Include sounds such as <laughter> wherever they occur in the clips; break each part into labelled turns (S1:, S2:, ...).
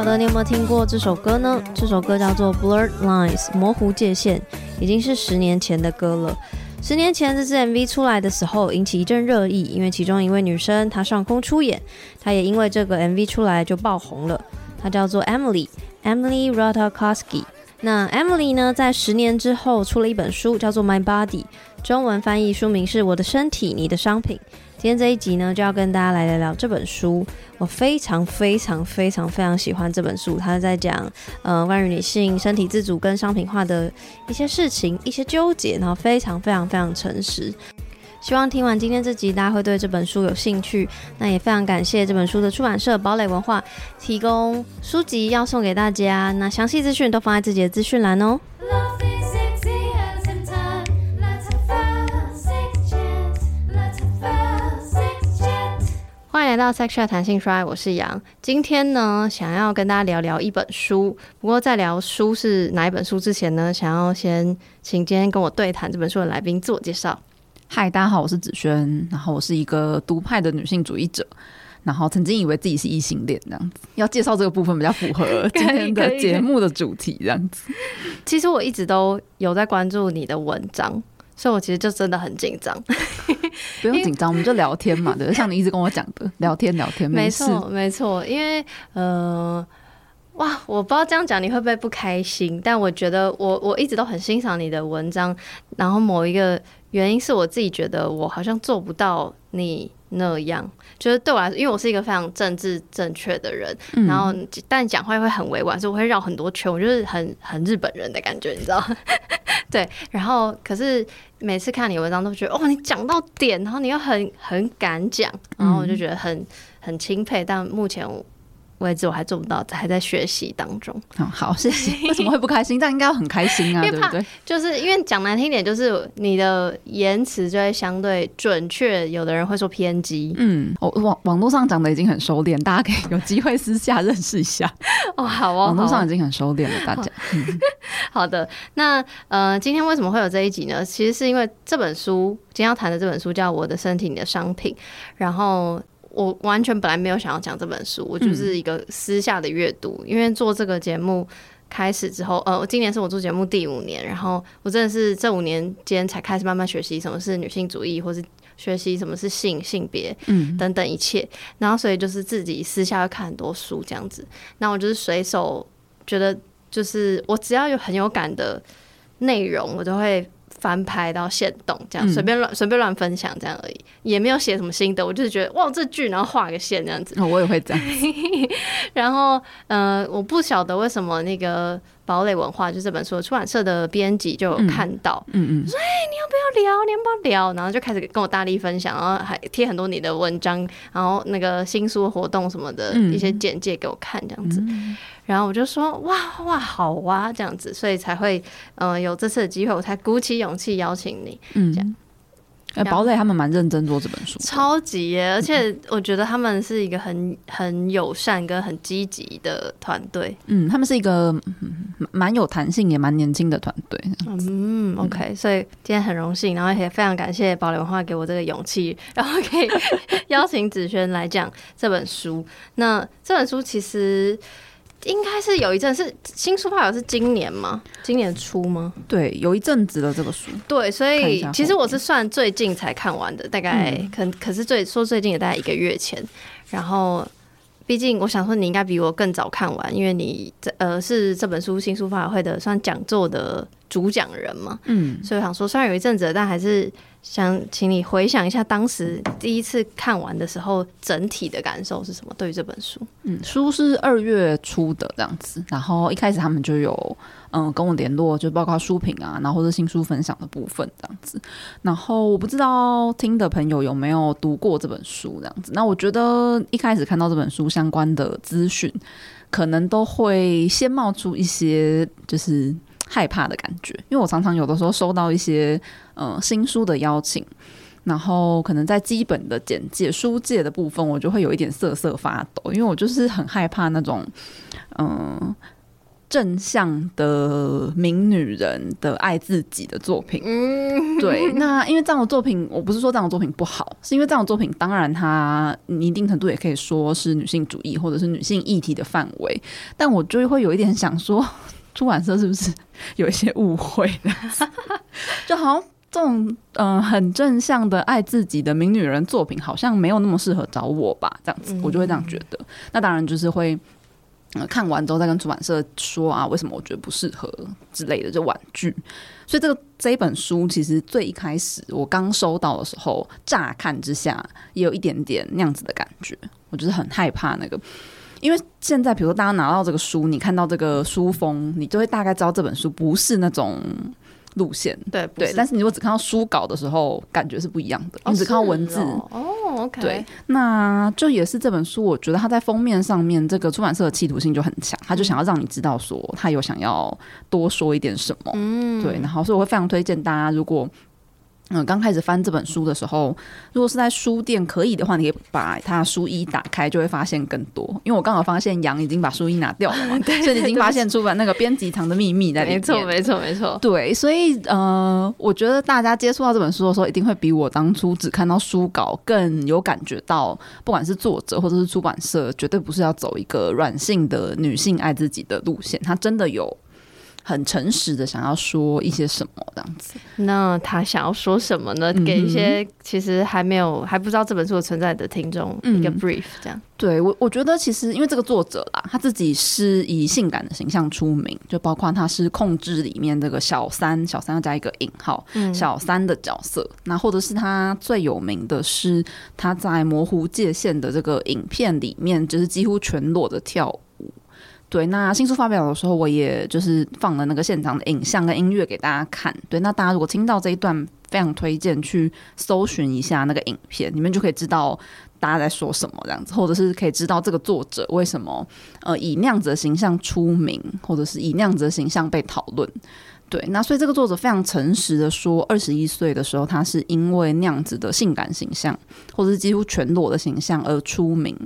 S1: 晓得你有没有听过这首歌呢？这首歌叫做《Blurred Lines》，模糊界限，已经是十年前的歌了。十年前这支 MV 出来的时候，引起一阵热议，因为其中一位女生她上空出演，她也因为这个 MV 出来就爆红了。她叫做 Emily，Emily r a t a k o s k i。那 Emily 呢，在十年之后出了一本书，叫做《My Body》，中文翻译书名是《我的身体，你的商品》。今天这一集呢，就要跟大家来聊聊这本书。我非常非常非常非常喜欢这本书，它是在讲呃关于女性身体自主跟商品化的一些事情、一些纠结，然后非常非常非常诚实。希望听完今天这集，大家会对这本书有兴趣。那也非常感谢这本书的出版社堡垒文化提供书籍要送给大家。那详细资讯都放在自己的资讯栏哦。欢迎来到 Sexual 弹性说爱，我是杨。今天呢，想要跟大家聊聊一本书。不过在聊书是哪一本书之前呢，想要先请今天跟我对谈这本书的来宾自我介绍。
S2: 嗨，大家好，我是子轩，然后我是一个独派的女性主义者，然后曾经以为自己是异性恋，这样子。要介绍这个部分比较符合 <laughs> 今天的节目的主题，这样子。
S1: 其实我一直都有在关注你的文章。所以，我其实就真的很紧张。<laughs>
S2: 不用紧张，我们就聊天嘛，对，<laughs> 像你一直跟我讲的，聊天聊天，没错
S1: 没错。因为，呃，哇，我不知道这样讲你会不会不开心，但我觉得我我一直都很欣赏你的文章。然后，某一个原因是我自己觉得我好像做不到你那样，就是对我来说，因为我是一个非常政治正确的人，嗯、然后但讲话会很委婉，所以我会绕很多圈，我就是很很日本人的感觉，你知道。对，然后可是每次看你文章都觉得哦，你讲到点，然后你又很很敢讲，然后我就觉得很很钦佩。但目前为止我还做不到，还在学习当中。
S2: 嗯，好，谢谢。<laughs> 为什么会不开心？但应该要很开心啊，对不对？
S1: 就是因为讲难听点，就是你的言辞就会相对准确，有的人会说偏激。
S2: 嗯，我网网络上讲的已经很收敛，大家可以有机会私下 <laughs> 认识一下。
S1: 哦，好哦，
S2: 网络上已经很收敛了，大家。
S1: 好 <laughs> 的，那呃，今天为什么会有这一集呢？其实是因为这本书，今天要谈的这本书叫《我的身体，你的商品》。然后我完全本来没有想要讲这本书，我就是一个私下的阅读。嗯、因为做这个节目开始之后，呃，今年是我做节目第五年，然后我真的是这五年间才开始慢慢学习什么是女性主义，或是学习什么是性、性别，嗯，等等一切。然后所以就是自己私下要看很多书这样子。那我就是随手觉得。就是我只要有很有感的内容，我就会翻拍到现动，这样随便乱随便乱分享这样而已，也没有写什么心得，我就是觉得哇这剧，然后画个线这样子。
S2: 哦，我也会这样。<laughs>
S1: 然后呃，我不晓得为什么那个堡垒文化就这本书出版社的编辑就有看到，嗯嗯，说哎、欸、你要不要聊，你要不要聊？然后就开始跟我大力分享，然后还贴很多你的文章，然后那个新书活动什么的一些简介给我看这样子。嗯然后我就说哇哇好哇这样子，所以才会嗯、呃、有这次的机会，我才鼓起勇气邀请你。嗯，这样。
S2: 哎，堡垒他们蛮认真做这本书，
S1: 超级耶！而且我觉得他们是一个很很友善跟很积极的团队。
S2: 嗯，他们是一个蛮有弹性也蛮年轻的团队。
S1: 嗯，OK，所以今天很荣幸，然后也非常感谢堡垒文化给我这个勇气，<laughs> 然后可以 <laughs> 邀请子轩来讲这本书。那这本书其实。应该是有一阵是新书发表是今年吗？今年初吗？
S2: 对，有一阵子的这个书。
S1: 对，所以其实我是算最近才看完的，大概可、嗯、可是最说最近也大概一个月前。然后，毕竟我想说你应该比我更早看完，因为你这呃是这本书新书发表会的算讲座的主讲人嘛。嗯，所以我想说虽然有一阵子，但还是。想请你回想一下当时第一次看完的时候，整体的感受是什么？对于这本书，
S2: 嗯，书是二月初的这样子，然后一开始他们就有嗯跟我联络，就包括书评啊，然后或者新书分享的部分这样子。然后我不知道听的朋友有没有读过这本书这样子。那我觉得一开始看到这本书相关的资讯，可能都会先冒出一些就是。害怕的感觉，因为我常常有的时候收到一些呃新书的邀请，然后可能在基本的简介书介的部分，我就会有一点瑟瑟发抖，因为我就是很害怕那种嗯、呃、正向的名女人的爱自己的作品。
S1: 嗯，
S2: 对。那因为这样的作品，我不是说这样的作品不好，是因为这样的作品，当然它一定程度也可以说是女性主义或者是女性议题的范围。但我就会有一点想说，出版社是不是 <laughs> 有一些误会？<laughs> 就好像。这种嗯、呃、很正向的爱自己的名女人作品，好像没有那么适合找我吧？这样子，我就会这样觉得。那当然就是会、呃、看完之后再跟出版社说啊，为什么我觉得不适合之类的，就婉拒。所以这个这一本书，其实最一开始我刚收到的时候，乍看之下也有一点点那样子的感觉，我就是很害怕那个。因为现在比如说大家拿到这个书，你看到这个书封，你就会大概知道这本书不是那种。路线
S1: 对
S2: 对，但是你如果只看到书稿的时候，感觉是不一样的。哦、你只看到文字
S1: 哦，
S2: 对，那就也是这本书，我觉得它在封面上面，这个出版社的企图性就很强，他就想要让你知道说，他有想要多说一点什么，嗯，对，然后所以我会非常推荐大家，如果。嗯，刚开始翻这本书的时候，如果是在书店可以的话，你可以把它书衣打开，就会发现更多。因为我刚好发现杨已经把书衣拿掉了嘛，<laughs> 对，所以你已经发现出版那个编辑堂的秘密在里面。
S1: 没错，没错，没错。
S2: 对，所以呃，我觉得大家接触到这本书的时候，一定会比我当初只看到书稿更有感觉到，不管是作者或者是出版社，绝对不是要走一个软性的女性爱自己的路线，它真的有。很诚实的想要说一些什么这样子，
S1: 那他想要说什么呢？给一些其实还没有还不知道这本书的存在的听众一个 brief，这样。嗯、
S2: 对我，我觉得其实因为这个作者啦，他自己是以性感的形象出名，就包括他是控制里面这个小三，小三要加一个引号，小三的角色。嗯、那或者是他最有名的是他在模糊界限的这个影片里面，就是几乎全裸的跳舞。对，那新书发表的时候，我也就是放了那个现场的影像跟音乐给大家看。对，那大家如果听到这一段，非常推荐去搜寻一下那个影片，你们就可以知道大家在说什么这样子，或者是可以知道这个作者为什么呃以那样子的形象出名，或者是以那样子的形象被讨论。对，那所以这个作者非常诚实的说，二十一岁的时候，他是因为那样子的性感形象，或者是几乎全裸的形象而出名。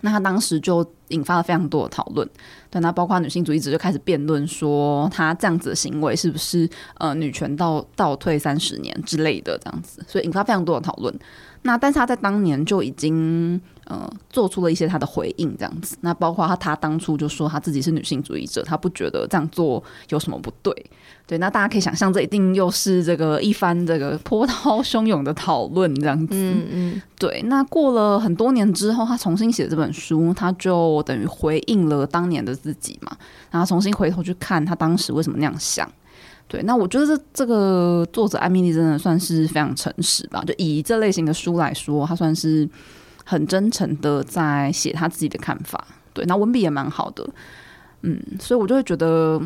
S2: 那他当时就引发了非常多的讨论，对，那包括女性主义者就开始辩论说，他这样子的行为是不是呃女权倒倒退三十年之类的这样子，所以引发非常多的讨论。那但是他在当年就已经呃做出了一些他的回应，这样子。那包括他他当初就说他自己是女性主义者，他不觉得这样做有什么不对。对，那大家可以想象，这一定又是这个一番这个波涛汹涌的讨论，这样子。嗯嗯。对，那过了很多年之后，他重新写这本书，他就等于回应了当年的自己嘛，然后重新回头去看他当时为什么那样想。对，那我觉得这这个作者艾米丽真的算是非常诚实吧，就以这类型的书来说，他算是很真诚的在写他自己的看法。对，那文笔也蛮好的，嗯，所以我就会觉得。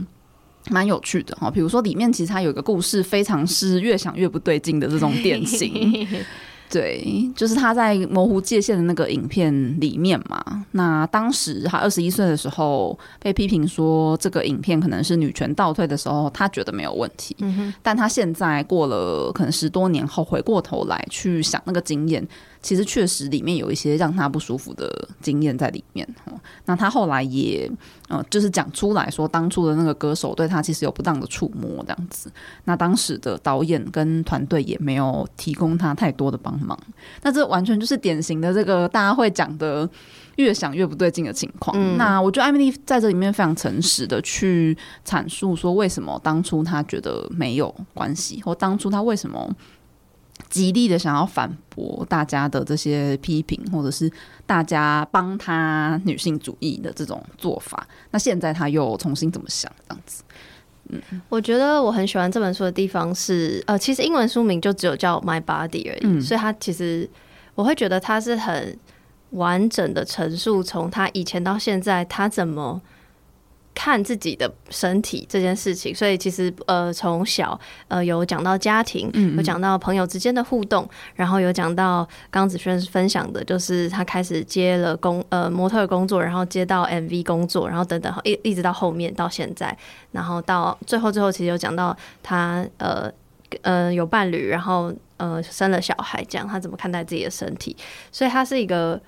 S2: 蛮有趣的哈，比如说里面其实它有一个故事，非常是越想越不对劲的这种典型。<laughs> 对，就是他在模糊界限的那个影片里面嘛。那当时他二十一岁的时候被批评说这个影片可能是女权倒退的时候，他觉得没有问题。嗯哼。但他现在过了可能十多年后，回过头来去想那个经验。其实确实里面有一些让他不舒服的经验在里面，那他后来也呃，就是讲出来说，当初的那个歌手对他其实有不当的触摸这样子。那当时的导演跟团队也没有提供他太多的帮忙。那这完全就是典型的这个大家会讲的越想越不对劲的情况。嗯。那我觉得艾米丽在这里面非常诚实的去阐述说，为什么当初他觉得没有关系，或当初他为什么。极力的想要反驳大家的这些批评，或者是大家帮他女性主义的这种做法，那现在他又重新怎么想？这样子，嗯，
S1: 我觉得我很喜欢这本书的地方是，呃，其实英文书名就只有叫 My Body 而已，嗯，所以他其实我会觉得他是很完整的陈述，从他以前到现在，他怎么。看自己的身体这件事情，所以其实呃，从小呃有讲到家庭，有讲到朋友之间的互动，然后有讲到刚子轩分享的，就是他开始接了工呃模特工作，然后接到 MV 工作，然后等等一一直到后面到现在，然后到最后最后其实有讲到他呃呃有伴侣，然后呃生了小孩，这样他怎么看待自己的身体，所以他是一个。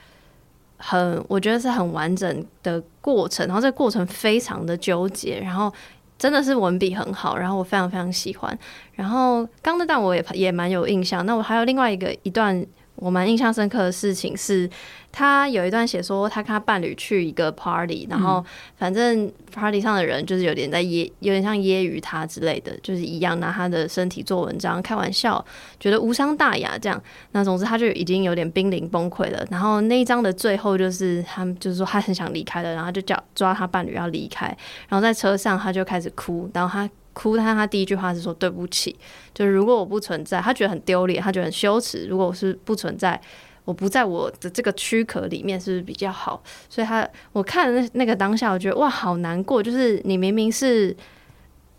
S1: 很，我觉得是很完整的过程，然后这个过程非常的纠结，然后真的是文笔很好，然后我非常非常喜欢。然后刚那段我也也蛮有印象，那我还有另外一个一段。我蛮印象深刻的事情是，他有一段写说，他跟他伴侣去一个 party，然后反正 party 上的人就是有点在揶，有点像揶揄他之类的，就是一样拿他的身体做文章开玩笑，觉得无伤大雅这样。那总之他就已经有点濒临崩溃了。然后那一章的最后就是他们就是说他很想离开了，然后就叫抓他伴侣要离开，然后在车上他就开始哭，然后他。哭，但他第一句话是说对不起，就是如果我不存在，他觉得很丢脸，他觉得很羞耻。如果我是不存在，我不在我的这个躯壳里面，是不是比较好？所以他我看那那个当下，我觉得哇，好难过。就是你明明是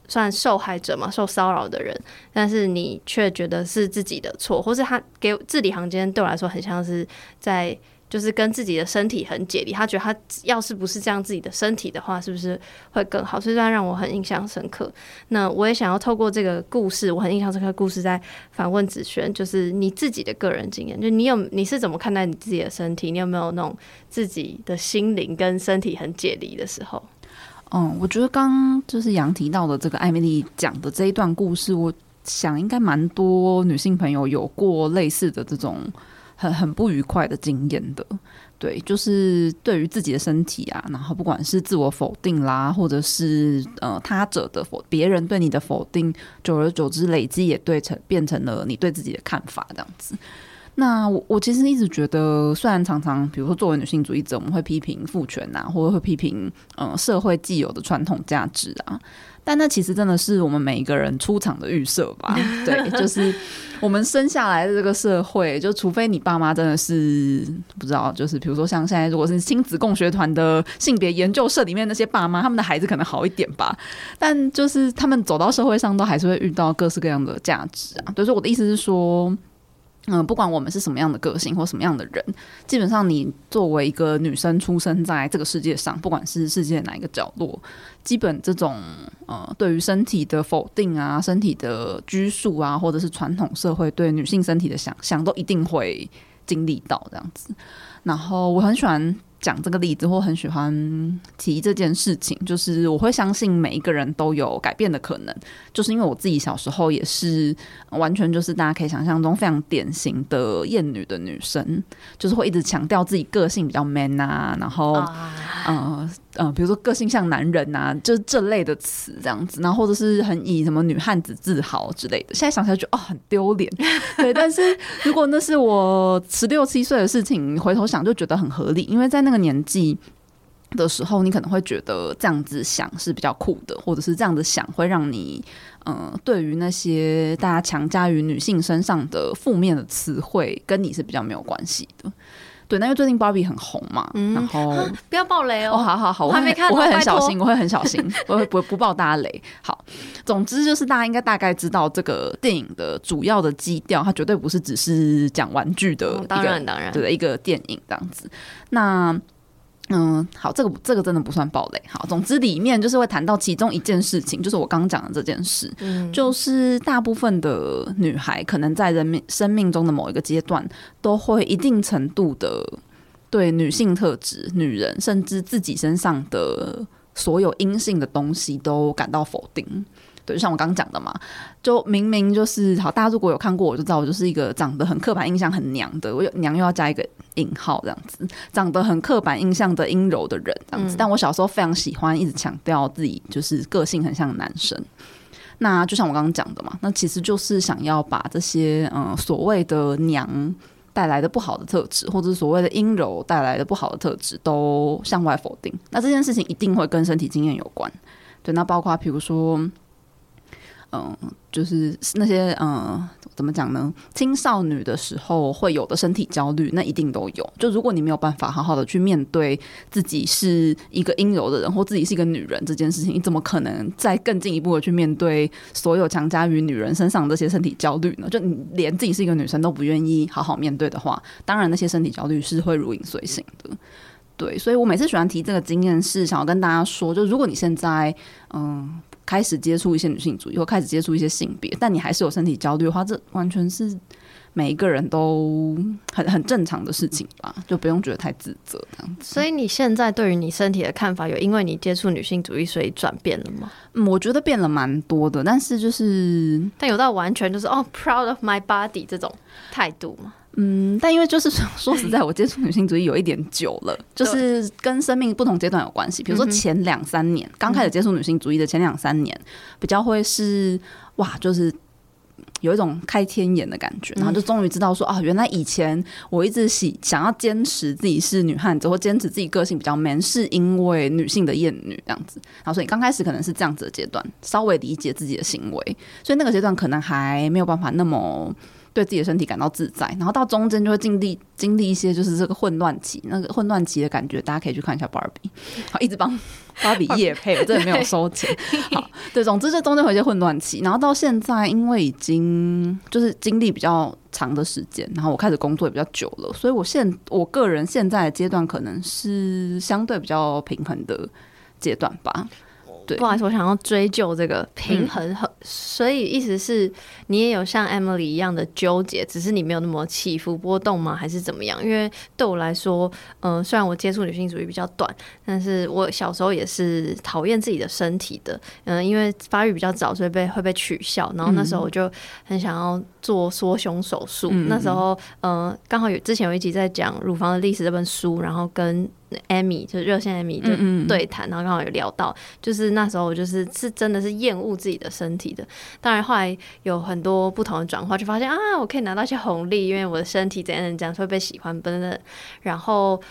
S1: 算受害者嘛，受骚扰的人，但是你却觉得是自己的错，或是他给字里行间对我来说很像是在。就是跟自己的身体很解离，他觉得他要是不是这样自己的身体的话，是不是会更好？所以这让我很印象深刻。那我也想要透过这个故事，我很印象深刻的故事，在反问子轩，就是你自己的个人经验，就你有你是怎么看待你自己的身体？你有没有那种自己的心灵跟身体很解离的时候？
S2: 嗯，我觉得刚就是杨提到的这个艾米丽讲的这一段故事，我想应该蛮多女性朋友有过类似的这种。很很不愉快的经验的，对，就是对于自己的身体啊，然后不管是自我否定啦，或者是呃他者的否，别人对你的否定，久而久之累积也对成变成了你对自己的看法这样子。那我我其实一直觉得，虽然常常比如说作为女性主义者，我们会批评父权啊，或者会批评呃社会既有的传统价值啊。但那其实真的是我们每一个人出场的预设吧？<laughs> 对，就是我们生下来的这个社会，就除非你爸妈真的是不知道，就是比如说像现在如果是亲子共学团的性别研究社里面那些爸妈，他们的孩子可能好一点吧。但就是他们走到社会上，都还是会遇到各式各样的价值啊。所以说我的意思是说。嗯，不管我们是什么样的个性或什么样的人，基本上你作为一个女生出生在这个世界上，不管是世界哪一个角落，基本这种呃，对于身体的否定啊，身体的拘束啊，或者是传统社会对女性身体的想象，都一定会经历到这样子。然后我很喜欢。讲这个例子，或很喜欢提这件事情，就是我会相信每一个人都有改变的可能，就是因为我自己小时候也是完全就是大家可以想象中非常典型的厌女的女生，就是会一直强调自己个性比较 man 啊，然后呃呃，比如说个性像男人啊，就是这类的词这样子，然后或者是很以什么女汉子自豪之类的。现在想起来就哦很丢脸，<laughs> 对。但是如果那是我十六七岁的事情，回头想就觉得很合理，因为在那个年纪的时候，你可能会觉得这样子想是比较酷的，或者是这样子想会让你嗯、对于那些大家强加于女性身上的负面的词汇，跟你是比较没有关系的。对，那因为最近芭比很红嘛，嗯、然后
S1: 不要爆雷哦。
S2: 哦，好好好，我还没看，我会很小心，我会很小心，我会不不爆大家雷。好，总之就是大家应该大概知道这个电影的主要的基调，它绝对不是只是讲玩具的一个，当然当然，对，一个电影这样子。那。嗯，好，这个这个真的不算暴雷。好，总之里面就是会谈到其中一件事情，就是我刚讲的这件事，嗯，就是大部分的女孩可能在人命生命中的某一个阶段，都会一定程度的对女性特质、女人甚至自己身上的所有阴性的东西都感到否定。对，就像我刚刚讲的嘛，就明明就是好，大家如果有看过，我就知道我就是一个长得很刻板印象很娘的，我有娘又要加一个引号这样子，长得很刻板印象的阴柔的人这样子。但我小时候非常喜欢一直强调自己就是个性很像男生。那就像我刚刚讲的嘛，那其实就是想要把这些嗯所谓的娘带来的不好的特质，或者所谓的阴柔带来的不好的特质，都向外否定。那这件事情一定会跟身体经验有关。对，那包括比如说。嗯，就是那些嗯，怎么讲呢？青少女的时候会有的身体焦虑，那一定都有。就如果你没有办法好好的去面对自己是一个阴柔的人，或自己是一个女人这件事情，你怎么可能再更进一步的去面对所有强加于女人身上这些身体焦虑呢？就你连自己是一个女生都不愿意好好面对的话，当然那些身体焦虑是会如影随形的。对，所以我每次喜欢提这个经验，是想要跟大家说，就如果你现在嗯。开始接触一些女性主义，或开始接触一些性别，但你还是有身体焦虑的话，这完全是每一个人都很很正常的事情吧，就不用觉得太自责这样子。
S1: 所以你现在对于你身体的看法，有因为你接触女性主义所以转变了吗？
S2: 嗯，我觉得变了蛮多的，但是就是
S1: 但有到完全就是哦，proud of my body 这种态度吗？
S2: 嗯，但因为就是说实在，我接触女性主义有一点久了，就是跟生命不同阶段有关系。比如说前两三年刚开始接触女性主义的前两三年，比较会是哇，就是有一种开天眼的感觉，然后就终于知道说啊，原来以前我一直喜想要坚持自己是女汉子，或坚持自己个性比较 man，是因为女性的厌女这样子。然后所以刚开始可能是这样子的阶段，稍微理解自己的行为，所以那个阶段可能还没有办法那么。对自己的身体感到自在，然后到中间就会经历经历一些就是这个混乱期，那个混乱期的感觉，大家可以去看一下芭比，好，一直帮 <laughs> 芭比夜配，我真的没有收钱。好，对，总之这中间有一些混乱期，然后到现在，因为已经就是经历比较长的时间，然后我开始工作也比较久了，所以我现我个人现在的阶段可能是相对比较平衡的阶段吧。对
S1: 不好意思，我想要追究这个平衡，嗯、所以意思是你也有像 Emily 一样的纠结，只是你没有那么起伏波动吗？还是怎么样？因为对我来说，嗯、呃，虽然我接触女性主义比较短，但是我小时候也是讨厌自己的身体的，嗯、呃，因为发育比较早，所以被会被取笑，然后那时候我就很想要做缩胸手术。嗯、那时候，嗯、呃，刚好有之前有一集在讲乳房的历史这本书，然后跟。Amy 就是热线 Amy 就对谈，然后刚好有聊到，就是那时候我就是是真的是厌恶自己的身体的。当然后来有很多不同的转化，就发现啊，我可以拿到一些红利，因为我的身体怎样怎样会被喜欢等等。然后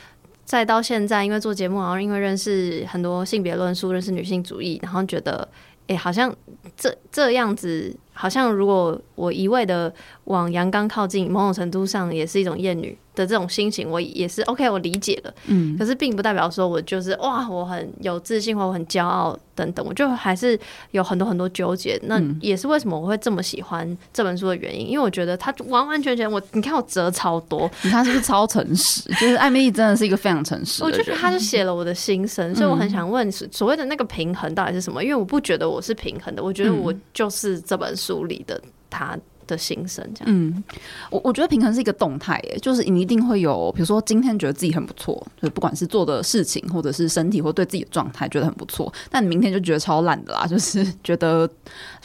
S1: 再到现在，因为做节目，然后因为认识很多性别论述，认识女性主义，然后觉得哎、欸，好像这这样子，好像如果我一味的往阳刚靠近，某种程度上也是一种厌女。的这种心情，我也是 OK，我理解了。嗯，可是并不代表说我就是哇，我很有自信或我很骄傲等等，我就还是有很多很多纠结。那也是为什么我会这么喜欢这本书的原因，因为我觉得它完完全全我，你看我折超多，你看是不是超诚实？就是艾米丽真的是一个非常诚实的人。我觉得他就写了我的心声，所以我很想问，所谓的那个平衡到底是什么？因为我不觉得我是平衡的，我觉得我就是这本书梳理的他。的心声，这样。嗯，我我觉得平衡是一个动态，诶，就是你一定会有，比如说今天觉得自己很不错，就不管是做的事情，或者是身体，或对自己的状态觉得很不错，但你明天就觉得超烂的啦，<laughs> 就是觉得，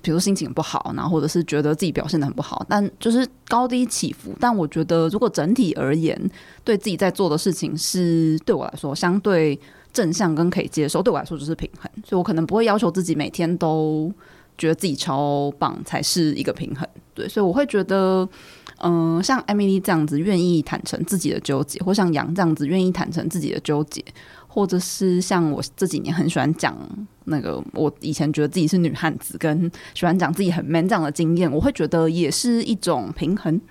S1: 比如说心情不好，然后或者是觉得自己表现得很不好，但就是高低起伏。但我觉得，如果整体而言，对自己在做的事情是对我来说相对正向跟可以接受，对我来说就是平衡，所以我可能不会要求自己每天都。觉得自己超棒才是一个平衡，对，所以我会觉得，嗯、呃，像艾蜜莉这样子愿意坦诚自己的纠结，或像杨这样子愿意坦诚自己的纠结，或者是像我这几年很喜欢讲那个我以前觉得自己是女汉子，跟喜欢讲自己很 man 这样的经验，我会觉得也是一种平衡，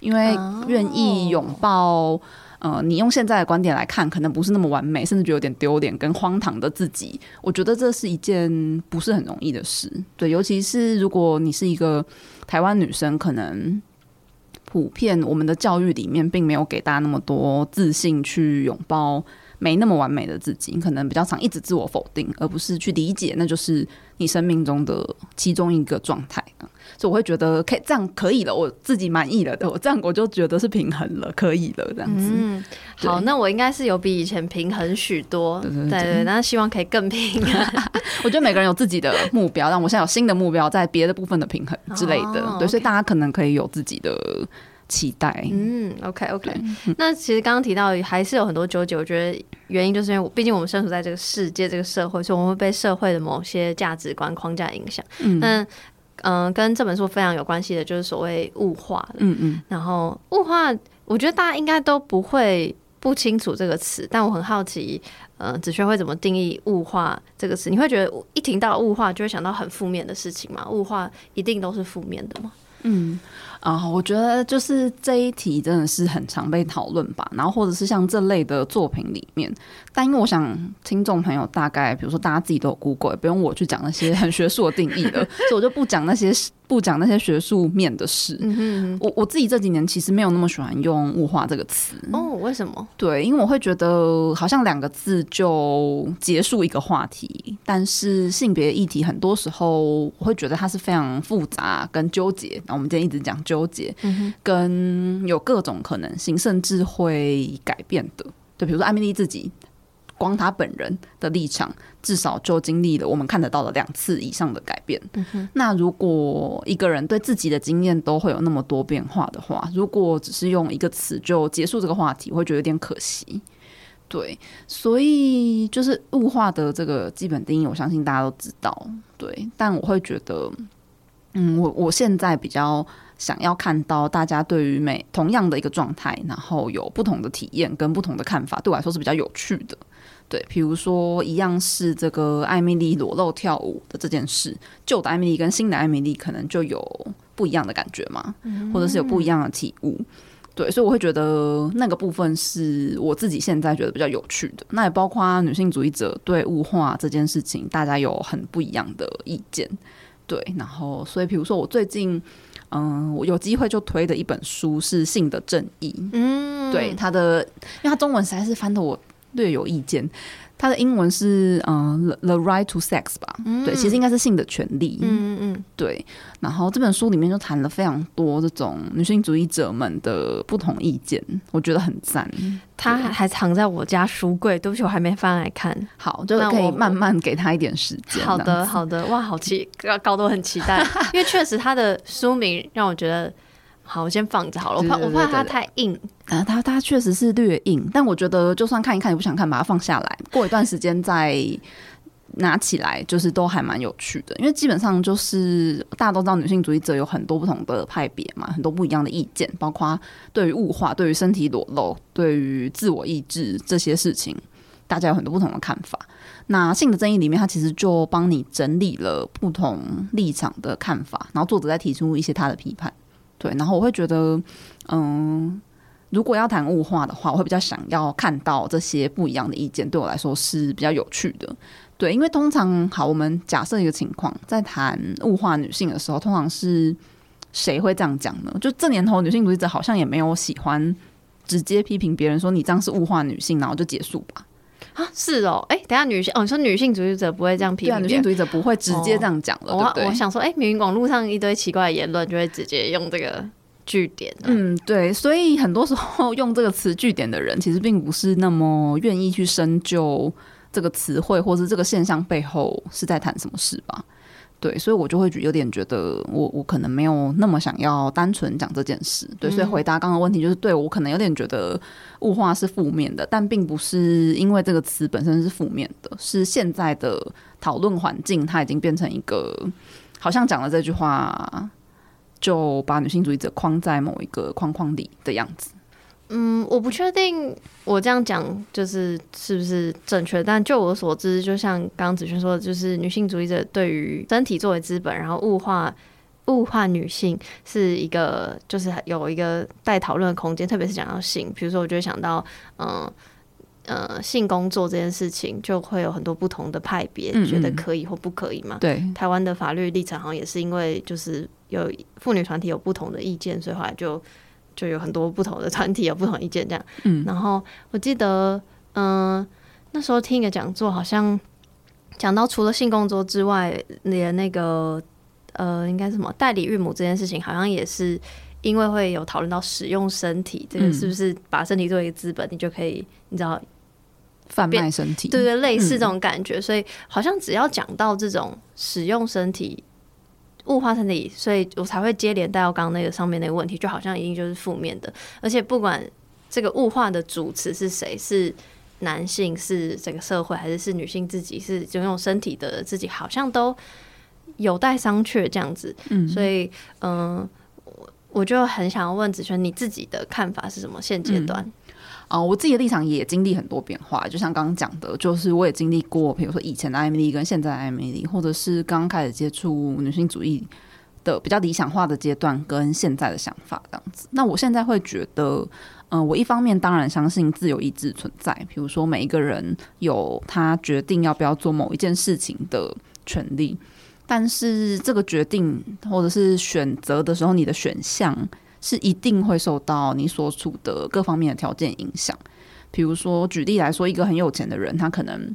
S1: 因为愿意拥抱。呃，你用现在的观点来看，可能不是那么完美，甚至觉得有点丢脸跟荒唐的自己。我觉得这是一件不是很容易的事，对，尤其是如果你是一个台湾女生，可能普遍我们的教育里面并没有给大家那么多自信去拥抱没那么完美的自己，你可能比较常一直自我否定，而不是去理解那就是你生命中的其中一个状态。所以我会觉得可以这样可以了，我自己满意了的，我这样我就觉得是平衡了，可以了这样子。嗯，好，那我应该是有比以前平衡许多，对对那希望可以更平衡。<laughs> 我觉得每个人有自己的目标，但我现在有新的目标，在别的部分的平衡之类的，哦、对，所以大家可能可以有自己的期待。嗯，OK OK。那其实刚刚提到还是有很多纠结，我觉得原因就是因为毕竟我们身处在这个世界、这个社会，所以我们会被社会的某些价值观框架影响。嗯。那嗯、呃，跟这本书非常有关系的，就是所谓物化。嗯嗯，然后物化，我觉得大家应该都不会不清楚这个词，但我很好奇，呃，子轩会怎么定义物化这个词？你会觉得一听到物化就会想到很负面的事情吗？物化一定都是负面的吗？嗯。啊，uh, 我觉得就是这一题真的是很常被讨论吧，然后或者是像这类的作品里面，但因为我想听众朋友大概，比如说大家自己都有 Google，也不用我去讲那些 <laughs> 很学术的定义了，所以我就不讲那些。不讲那些学术面的事。嗯哼，我我自己这几年其实没有那么喜欢用“物化”这个词。哦，为什么？对，因为我会觉得好像两个字就结束一个话题。但是性别议题很多时候，我会觉得它是非常复杂跟纠结。那我们今天一直讲纠
S2: 纠结，跟有各种可能性，甚至会改变的。对，比如说艾米丽自己。光他本人的立场，至少就经历了我们看得到的两次以上的改变。嗯。那如果一个人对自己的经验都会有那么多变化的话，如果只是用一个词就结束这个话题，我会觉得有点可惜。对，所以就是物化的这个基本定义，我相信大家都知道。对，但我会觉得，嗯，我我现在比较想要看到大家对于每同样的一个状态，然后有不同的体验跟不同的看法，对我来说是比较有趣的。对，比如说一样是这个艾米丽裸露跳舞的这件事，旧的艾米丽跟新的艾米丽可能就有不一样的感觉嘛，或者是有不一样的体悟。对，所以我会觉得那个部分是我自己现在觉得比较有趣的。那也包括女性主义者对物化这件事情，大家有很不一样的意见。对，然后所以比如说我最近，嗯，我有机会就推的一本书是《性的正义》。嗯，对，它的，因为它中文实在是翻的我。略有意见，它的英文是嗯、uh, The Right to Sex 吧，嗯、对，其实应该是性的权利，嗯嗯，对。然后这本书里面就谈了非常多这种女性主义者们的不同意见，我觉得很赞。
S1: 它还藏在我家书柜，对不起，我还没翻来看。
S2: 好，就可以慢慢给他一点时间。
S1: 好的，好的，哇，好期，高都很期待，<laughs> 因为确实他的书名让我觉得。好，我先放着好了。我怕，我怕它太硬。
S2: 啊，它它确实是略硬，但我觉得就算看一看也不想看，把它放下来，过一段时间再拿起来，就是都还蛮有趣的。因为基本上就是大家都知道，女性主义者有很多不同的派别嘛，很多不一样的意见，包括对于物化、对于身体裸露、对于自我意志这些事情，大家有很多不同的看法。那性的正义里面，它其实就帮你整理了不同立场的看法，然后作者再提出一些他的批判。对，然后我会觉得，嗯，如果要谈物化的话，我会比较想要看到这些不一样的意见，对我来说是比较有趣的。对，因为通常，好，我们假设一个情况，在谈物化女性的时候，通常是谁会这样讲呢？就这年头，女性主义者好像也没有喜欢直接批评别人说你这样是物化女性，然后就结束吧。
S1: 啊，是哦，哎，等下女性哦，你说女性主义者不会这样批评，
S2: 女性主义者不会直接这样讲了，
S1: 哦、
S2: 对不对？
S1: 我想说，哎，明明网络上一堆奇怪的言论，就会直接用这个据点。
S2: 嗯，对，所以很多时候 <laughs> 用这个词据点的人，其实并不是那么愿意去深究这个词汇或是这个现象背后是在谈什么事吧。对，所以我就会有点觉得我，我我可能没有那么想要单纯讲这件事。对，所以回答刚刚的问题就是，对我可能有点觉得物化是负面的，但并不是因为这个词本身是负面的，是现在的讨论环境它已经变成一个好像讲了这句话就把女性主义者框在某一个框框里的样子。
S1: 嗯，我不确定我这样讲就是是不是正确，但就我所知，就像刚刚子轩说的，就是女性主义者对于身体作为资本，然后物化物化女性是一个，就是有一个待讨论的空间，特别是讲到性，比如说，我就会想到，嗯呃，性工作这件事情，就会有很多不同的派别觉得可以或不可以嘛。对、台湾的法律立场好像也是因为就是有妇女团体有不同的意见，所以后来就。就有很多不同的团体有不同意见，这样。嗯，然后我记得，嗯、呃，那时候听一个讲座，好像讲到除了性工作之外，连那个呃，应该什么代理孕母这件事情，好像也是因为会有讨论到使用身体，这个是不是把身体作为一个资本，你就可以你知道
S2: 贩卖身体，
S1: 对对，类似这种感觉。嗯、所以好像只要讲到这种使用身体。物化身体，所以我才会接连带到刚刚那个上面那个问题，就好像一定就是负面的。而且不管这个物化的主词是谁，是男性，是整个社会，还是是女性自己，是拥有身体的自己，好像都有待商榷这样子。嗯，所以嗯，我我就很想要问子轩，你自己的看法是什么？现阶段？嗯
S2: 啊、我自己的立场也经历很多变化，就像刚刚讲的，就是我也经历过，比如说以前的艾米丽跟现在的艾米丽，或者是刚开始接触女性主义的比较理想化的阶段，跟现在的想法这样子。那我现在会觉得，嗯、我一方面当然相信自由意志存在，比如说每一个人有他决定要不要做某一件事情的权利，但是这个决定或者是选择的时候，你的选项。是一定会受到你所处的各方面的条件影响。比如说，举例来说，一个很有钱的人，他可能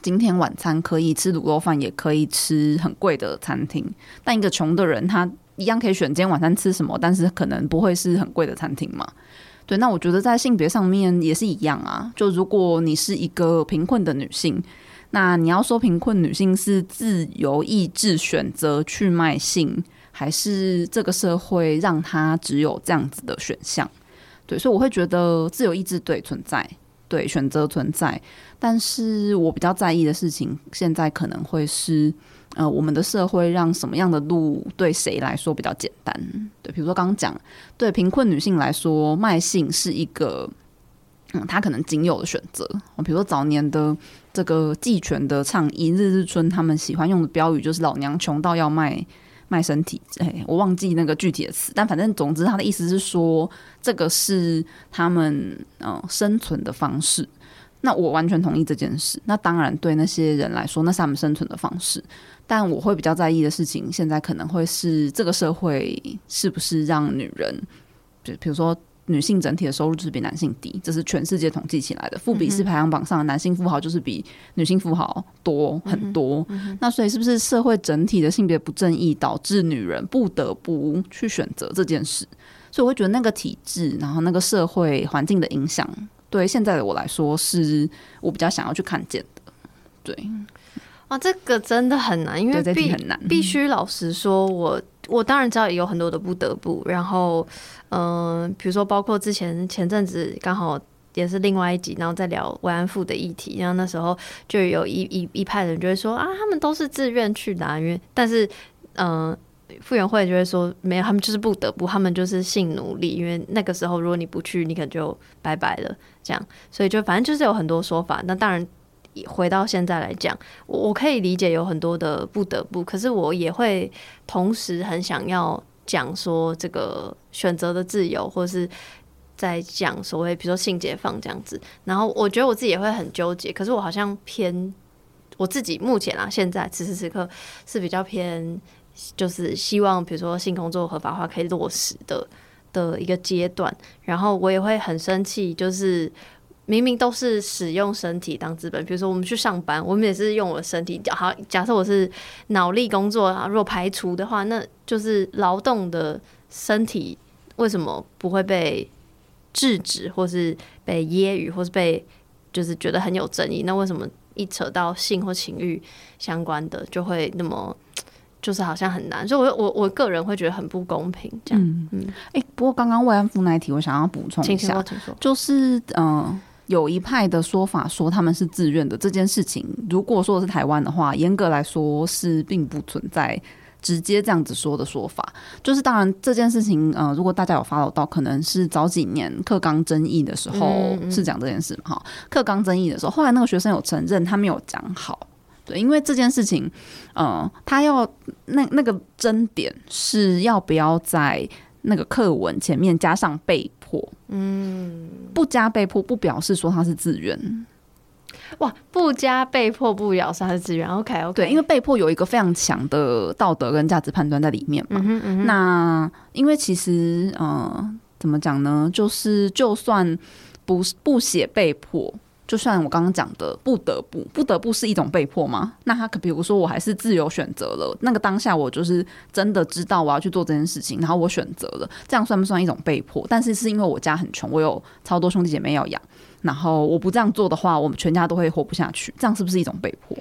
S2: 今天晚餐可以吃卤肉饭，也可以吃很贵的餐厅；但一个穷的人，他一样可以选今天晚餐吃什么，但是可能不会是很贵的餐厅嘛。对，那我觉得在性别上面也是一样啊。就如果你是一个贫困的女性，那你要说贫困女性是自由意志选择去卖性，还是这个社会让他只有这样子的选项？对，所以我会觉得自由意志对存在，对选择存在，但是我比较在意的事情，现在可能会是。呃，我们的社会让什么样的路对谁来说比较简单？对，比如说刚刚讲，对贫困女性来说，卖性是一个，嗯，她可能仅有的选择。比如说早年的这个季权的倡议，日日春他们喜欢用的标语就是“老娘穷到要卖卖身体”。哎，我忘记那个具体的词，但反正总之他的意思是说，这个是他们嗯、生存的方式。那我完全同意这件事。那当然，对那些人来说，那是他们生存的方式。但我会比较在意的事情，现在可能会是这个社会是不是让女人，就比如说女性整体的收入就是比男性低，这是全世界统计起来的。富比士排行榜上的男性富豪就是比女性富豪多很多。嗯嗯、那所以是不是社会整体的性别不正义导致女人不得不去选择这件事？所以我会觉得那个体制，然后那个社会环境的影响，对现在的我来说，是我比较想要去看见的。对。
S1: 哇，这个真的很难，因为必很难，必须老实说，我我当然知道也有很多的不得不，然后嗯、呃，比如说包括之前前阵子刚好也是另外一集，然后在聊慰安妇的议题，然后那时候就有一一一派人就会说啊，他们都是自愿去的，因为但是嗯，妇援会就会说没有，他们就是不得不，他们就是性奴隶，因为那个时候如果你不去，你可能就拜拜了，这样，所以就反正就是有很多说法，那当然。回到现在来讲，我我可以理解有很多的不得不，可是我也会同时很想要讲说这个选择的自由，或是在讲所谓比如说性解放这样子。然后我觉得我自己也会很纠结，可是我好像偏我自己目前啊，现在此时此刻是比较偏，就是希望比如说性工作合法化可以落实的的一个阶段。然后我也会很生气，就是。明明都是使用身体当资本，比如说我们去上班，我们也是用我的身体。好，假设我是脑力工作啊，如果排除的话，那就是劳动的身体为什么不会被制止，或是被揶揄，或是被就是觉得很有争议？那为什么一扯到性或情欲相关的，就会那么就是好像很难？所以我，我我我个人会觉得很不公平。这样，嗯嗯。哎、欸，不过刚刚慰安妇那一题，我想要补充一下，就是嗯。呃有一派的说法说他们是自愿的这件事情，如果说的是台湾的话，严格来说是并不存在直接这样子说的说法。就是当然这件事情，呃，如果大家有 follow 到，可能是早几年课纲争议的时候是讲这件事嘛，哈、嗯，课纲争议的时候，后来那个学生有承认他没有讲好，对，因为这件事情，呃，他要那那个争点是要不要在那个课文前面加上被迫。嗯，不加被迫不表示说他是自愿。哇，不加被迫不表示他是自愿。OK OK，
S2: 对，因为被迫有一个非常强的道德跟价值判断在里面嘛。嗯嗯，那因为其实呃，怎么讲呢？就是就算不不写被迫。就算我刚刚讲的，不得不，不得不是一种被迫吗？那他可比如说，我还是自由选择了，那个当下我就是真的知道我要去做这件事情，然后我选择了，这样算不算一种被迫？但是是因为我家很穷，我有超多兄弟姐妹要养，然后我不这样做的话，我们全家都会活不下去，这样是不是一种被迫？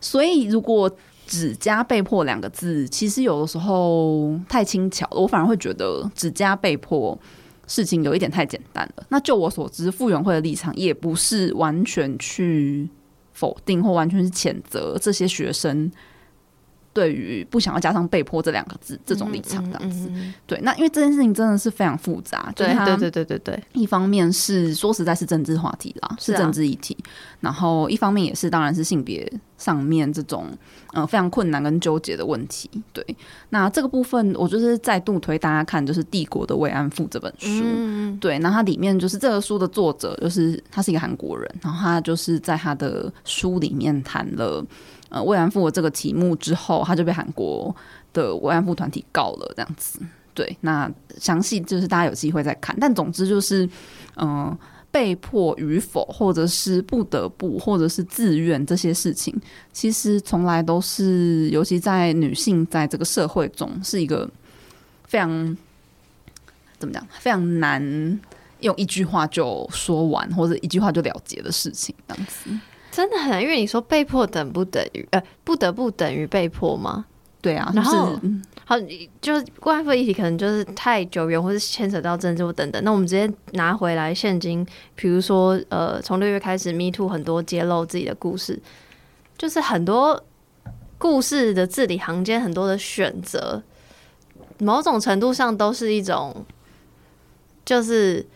S2: 所以如果只加被迫两个字，其实有的时候太轻巧了，我反而会觉得只加被迫。事情有一点太简单了。那就我所知，傅园慧的立场也不是完全去否定或完全是谴责这些学生。对于不想要加上“被迫”这两个字，这种立场这样子，对，那因为这件事情真的是非常复杂，对对对对对对。一方面是说实在是政治话题啦，是政治议题，然后一方面也是当然是性别上面这种呃非常困难跟纠结的问题。对，那这个部分我就是再度推大家看，就是《帝国的慰安妇》这本书。对，那它里面就是这个书的作者，就是他是一个韩国人，然后他就是在他的书里面谈了。呃，慰安妇这个题目之后，他就被韩国的慰安妇团体告了，这样子。对，那详细就是大家有机会再看。但总之就是，嗯、被迫与否，或者是不得不，或者是自愿这些事情，其实从来都是，尤其在女性在这个社会中，是一个非常怎么讲，非常难用一句话就说完，或者一句话就了结的事情，这样子
S1: 真的很难。因为你说被迫等不等于呃不得不等于被迫吗？
S2: 对啊，
S1: 然后、
S2: 就是、
S1: 好，就是关于议题可能就是太久远，或是牵扯到政治等等。那我们直接拿回来现金，比如说呃，从六月开始，Me Too 很多揭露自己的故事，就是很多故事的字里行间，很多的选择，某种程度上都是一种，就是。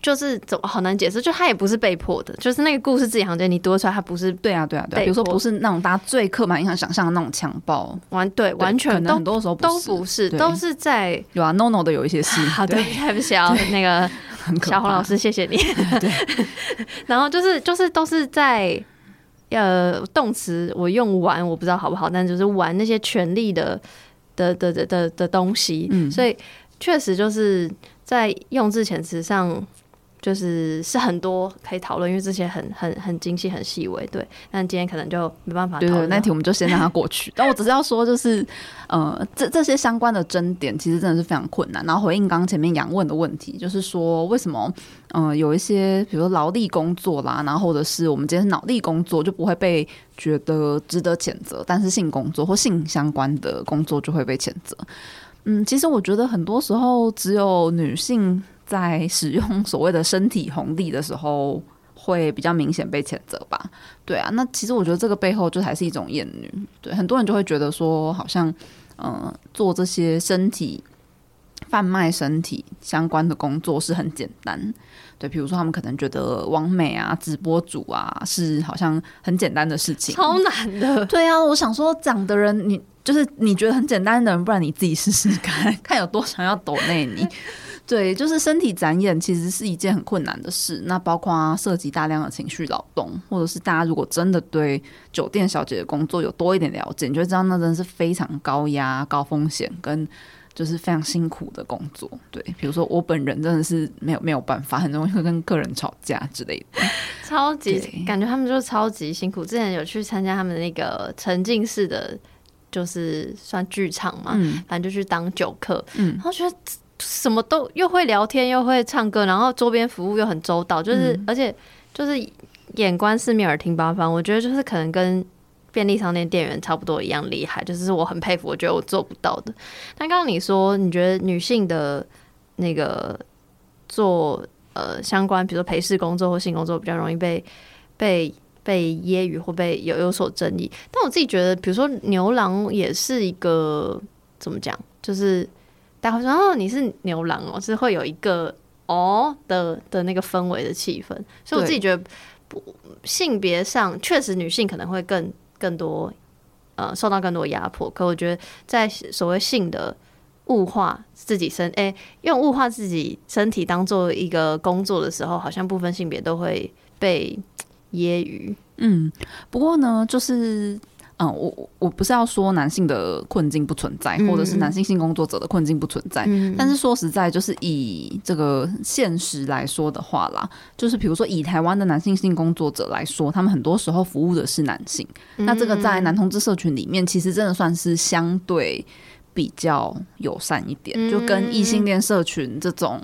S1: 就是怎么好难解释，就他也不是被迫的，就是那个故事自己行间你读出来，他不是
S2: 对啊对啊对啊，比如说不是那种大家最刻板印象想象的那种强暴，
S1: 完对完全都
S2: 很多时候
S1: 都不是，都是在
S2: 有啊 no no 的有一些事，
S1: 好的，对。不起啊，那个 <laughs> 小红老师谢谢你，<laughs> 对，<laughs> 然后就是就是都是在呃动词我用完我不知道好不好，但就是玩那些权力的的的的的的东西，嗯，所以确实就是在用字遣词上。就是是很多可以讨论，因为这些很很很精细、很细微，对。但今天可能就没办法讨论。那题我们就先让它过去。<laughs> 但我只是要说，就是呃，这这些相关的争点，其实真的是非常困难。然后回应刚刚前面杨问的问题，就是说为什么嗯、呃、有一些比如说劳力工作啦，然后或者是我们今天是脑力工作就不会被觉得值得谴责，但是性工作或性相关的工作就会被谴责。嗯，其实我觉得很多时候只有女性。在使用 <laughs> 所谓的身体红利的时候，会比较明显被谴责吧？对啊，那其实我觉得这个背后就还是一种厌女。对，很多人就会觉得说，好像呃，做这些身体贩卖身体相关的工作是很简单。对，比如说他们可能觉得网美啊、直播主啊是好像很简单的事情，超难的。
S2: 对啊，我想说，讲的人你就是你觉得很简单的人，不然你自己试试看，<laughs> 看有多想要抖内你。<laughs> 对，就是身体展演其实是一件很困难的事。那包括涉及大量的情绪劳动，或者是大家如果真的对酒店小姐的工作有多一点了解，你就知道那真的是非常高压、高风险跟就是非常辛苦的工作。对，比如说我本人真的是没有没有办法，很容易会跟客人吵架之类的，<laughs>
S1: 超级感觉他们就超级辛苦。之前有去参加他们的那个沉浸式的，就是算剧场嘛，嗯，反正就去当酒客，嗯，然后觉得。什么都又会聊天又会唱歌，然后周边服务又很周到，就是、嗯、而且就是眼观四面耳听八方，我觉得就是可能跟便利商店店员差不多一样厉害，就是我很佩服，我觉得我做不到的。但刚刚你说你觉得女性的那个做呃相关，比如说陪侍工作或性工作比较容易被被被揶揄或被有有所争议，但我自己觉得，比如说牛郎也是一个怎么讲，就是。大家会说哦，你是牛郎哦，是会有一个哦的的那个氛围的气氛，所以我自己觉得不性别上确实女性可能会更更多呃受到更多压迫，可我觉得在所谓性的物化自己身哎、欸、用物化自己身体当做一个工作的时候，好像不分性别都会被揶揄。嗯，不过呢，就是。嗯，我我不是要说男性的困境不存在，或者是男性性工作者的困境不存在，嗯、但是说实在，就是以这个现实来说的话啦，就是比如说以台湾的男性性工作者来说，他们很多时候服务的是男性，嗯、那这个在男同志社群里面，其实真的算是相对。比较友善一点，就跟异性恋社群这种，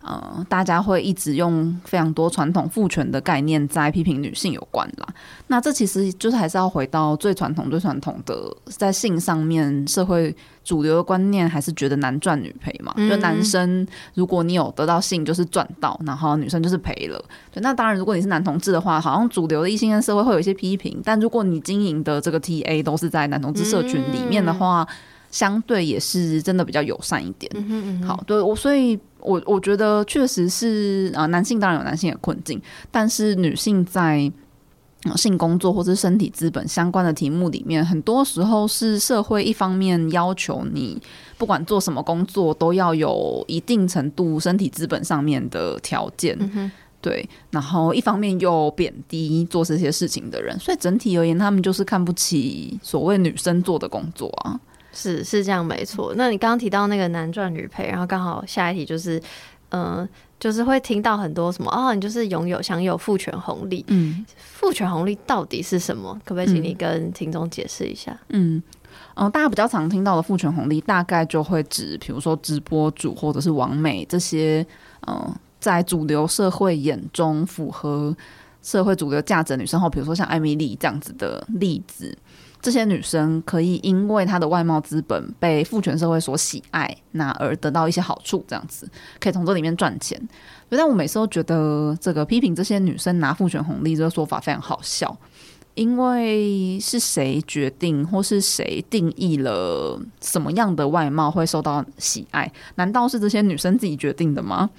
S1: 呃，大家会一直用非常多传统父权的概念在批评女性有关啦。那这其实就是还是要回到最传统、最传统的，在性上面，社会主流的观念还是觉得男赚女赔嘛。就男生如果你有得到性，就是赚到，然后女生就是赔了。对，那当然，如果你是男同志的话，好像主流的异性恋社会会有一些批评。但如果你经营的这个 TA 都是在男同志社群里面的话，相对也是真的比较友善一点。嗯哼嗯哼。好，对我，所以我我觉得确实是啊，男性当然有男性的困境，但是女性在性工作或者身体资本相关的题目里面，很多时候是社会一方面要求你不管做什么工作都要有一定程度身体资本上面的条件。嗯。对，然后一方面又贬低做这些事情的人，所以整体而言，他们就是看不起所谓女生做的工作啊。是是这样没错。那你刚刚提到那个男赚女赔，然后刚好下一题就是，嗯、呃，就是会听到很多什么哦，你就是拥有享有父权红利。
S2: 嗯，
S1: 父权红利到底是什么？可不可以请你跟听众解释一下？
S2: 嗯嗯、呃，大家比较常听到的父权红利，大概就会指，比如说直播主或者是网美这些，嗯、呃，在主流社会眼中符合社会主流价值的女生后，比如说像艾米丽这样子的例子。这些女生可以因为她的外貌资本被父权社会所喜爱，那而得到一些好处，这样子可以从这里面赚钱。但我每次都觉得这个批评这些女生拿父权红利这个说法非常好笑，因为是谁决定或是谁定义了什么样的外貌会受到喜爱？难道是这些女生自己决定的吗？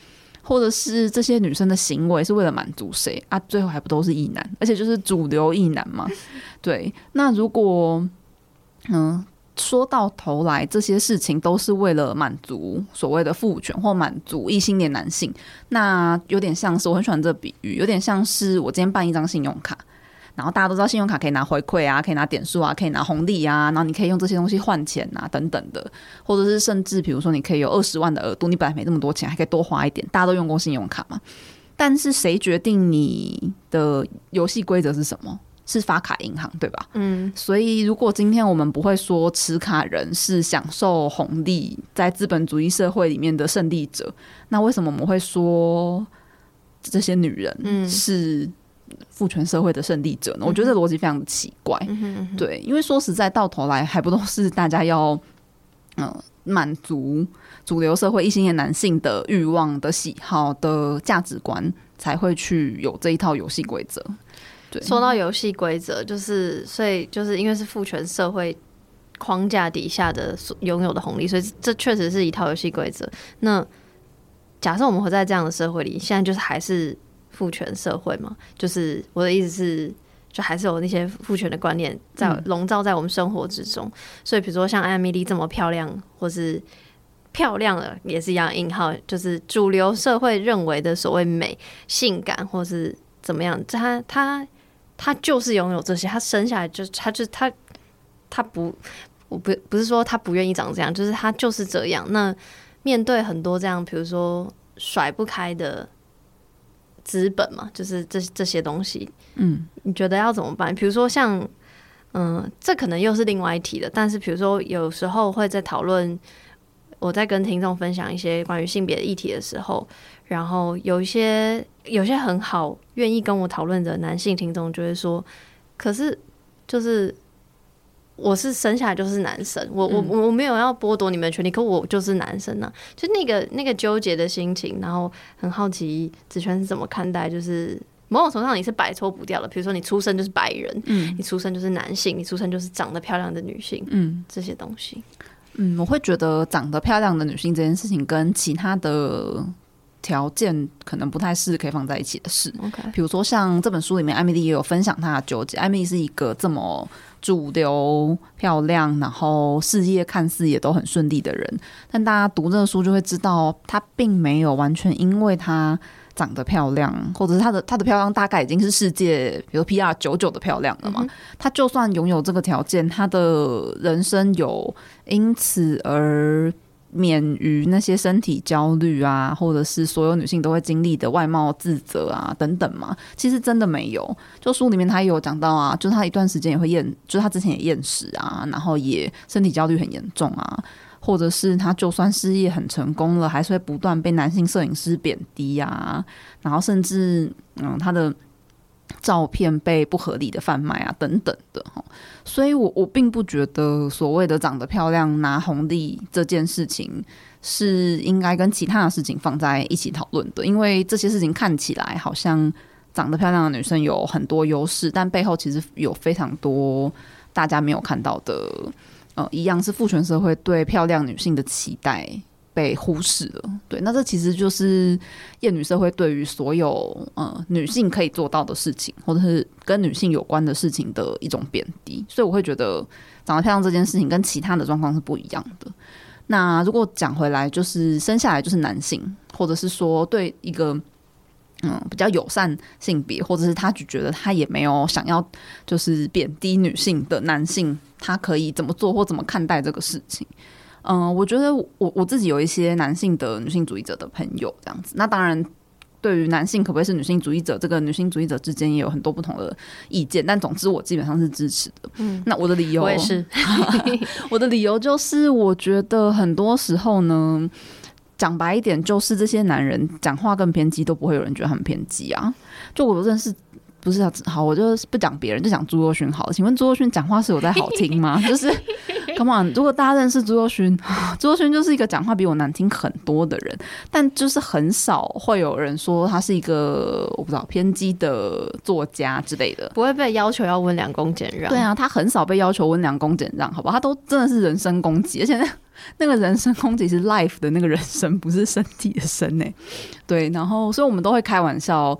S2: 或者是这些女生的行为是为了满足谁啊？最后还不都是异男，而且就是主流异男嘛。<laughs> 对，那如果嗯，说到头来，这些事情都是为了满足所谓的父权或满足异性恋男性，那有点像是我很喜欢这个比喻，有点像是我今天办一张信用卡。然后大家都知道，信用卡可以拿回馈啊，可以拿点数啊，可以拿红利啊。然后你可以用这些东西换钱啊，等等的，或者是甚至比如说，你可以有二十万的额度，你本来没那么多钱，还可以多花一点。大家都用过信用卡嘛？但是谁决定你的游戏规则是什么？是发卡银行，对吧？嗯。所以如果今天我们不会说持卡人是享受红利，在资本主义社会里面的胜利者，那为什么我们会说这些女人是？父权社会的胜利者呢？我觉得这逻辑非常的奇怪。嗯、对，因为说实在，到头来还不都是大家要嗯满足主流社会异性恋男性的欲望的喜好的价值观，才会去有这一套游戏规则。对，
S1: 说到游戏规则，就是所以就是因为是父权社会框架底下的拥有的红利，所以这确实是一套游戏规则。那假设我们活在这样的社会里，现在就是还是。父权社会嘛，就是我的意思是，就还是有那些父权的观念在笼罩在我们生活之中。嗯、所以，比如说像艾米丽这么漂亮，或是漂亮的，也是一样引号，就是主流社会认为的所谓美、性感，或是怎么样，她她她就是拥有这些，她生下来就她就她她不，我不不是说她不愿意长这样，就是她就是这样。那面对很多这样，比如说甩不开的。资本嘛，就是这这些东西，嗯，你觉得要怎么办？比如说像，嗯、呃，这可能又是另外一题了。但是，比如说有时候会在讨论，我在跟听众分享一些关于性别的议题的时候，然后有一些有些很好愿意跟我讨论的男性听众就会说，可是就是。我是生下来就是男生，我我我没有要剥夺你们的权利，可我就是男生呢、啊，就那个那个纠结的心情，然后很好奇子轩是怎么看待，就是某种程度上你是摆脱不掉的，比如说你出生就是白人，嗯，你出生就是男性，你出生就是长得漂亮的女性，嗯，这些东西，
S2: 嗯，我会觉得长得漂亮的女性这件事情跟其他的条件可能不太是可以放在一起的事，OK，比如说像这本书里面，艾米丽也有分享她的纠结，艾米丽是一个这么。主流漂亮，然后事业看似也都很顺利的人，但大家读这个书就会知道，她并没有完全因为她长得漂亮，或者是她的她的漂亮大概已经是世界，比如 PR 九九的漂亮了嘛。她、嗯、就算拥有这个条件，她的人生有因此而。免于那些身体焦虑啊，或者是所有女性都会经历的外貌自责啊等等嘛，其实真的没有。就书里面他也有讲到啊，就是他一段时间也会厌，就是他之前也厌食啊，然后也身体焦虑很严重啊，或者是他就算事业很成功了，还是会不断被男性摄影师贬低啊，然后甚至嗯他的。照片被不合理的贩卖啊，等等的，所以我我并不觉得所谓的长得漂亮拿红利这件事情是应该跟其他的事情放在一起讨论的，因为这些事情看起来好像长得漂亮的女生有很多优势，但背后其实有非常多大家没有看到的，呃，一样是父权社会对漂亮女性的期待。被忽视了，对，那这其实就是厌女社会对于所有呃女性可以做到的事情，或者是跟女性有关的事情的一种贬低，所以我会觉得长得漂亮这件事情跟其他的状况是不一样的。那如果讲回来，就是生下来就是男性，或者是说对一个嗯比较友善性别，或者是他就觉得他也没有想要就是贬低女性的男性，他可以怎么做或怎么看待这个事情？嗯，我觉得我我自己有一些男性的女性主义者的朋友这样子。那当然，对于男性可不可以是女性主义者，这个女性主义者之间也有很多不同的意见。但总之，我基本上是支持的。嗯，那我的理由，
S1: 我也是。<laughs> <laughs>
S2: 我的理由就是，我觉得很多时候呢，讲白一点，就是这些男人讲话更偏激，都不会有人觉得很偏激啊。就我认识。不是要好，我就不讲别人，就讲朱若勋好了。请问朱若勋讲话是有在好听吗？<laughs> 就是，Come on，如果大家认识朱若勋，<sighs> 朱若勋就是一个讲话比我难听很多的人，但就是很少会有人说他是一个我不知道偏激的作家之类的，
S1: 不会被要求要温良恭俭让。
S2: 对啊，他很少被要求温良恭俭让，好不好？他都真的是人身攻击，而且那那个人身攻击是 life 的那个人身，不是身体的身呢。对，然后所以我们都会开玩笑。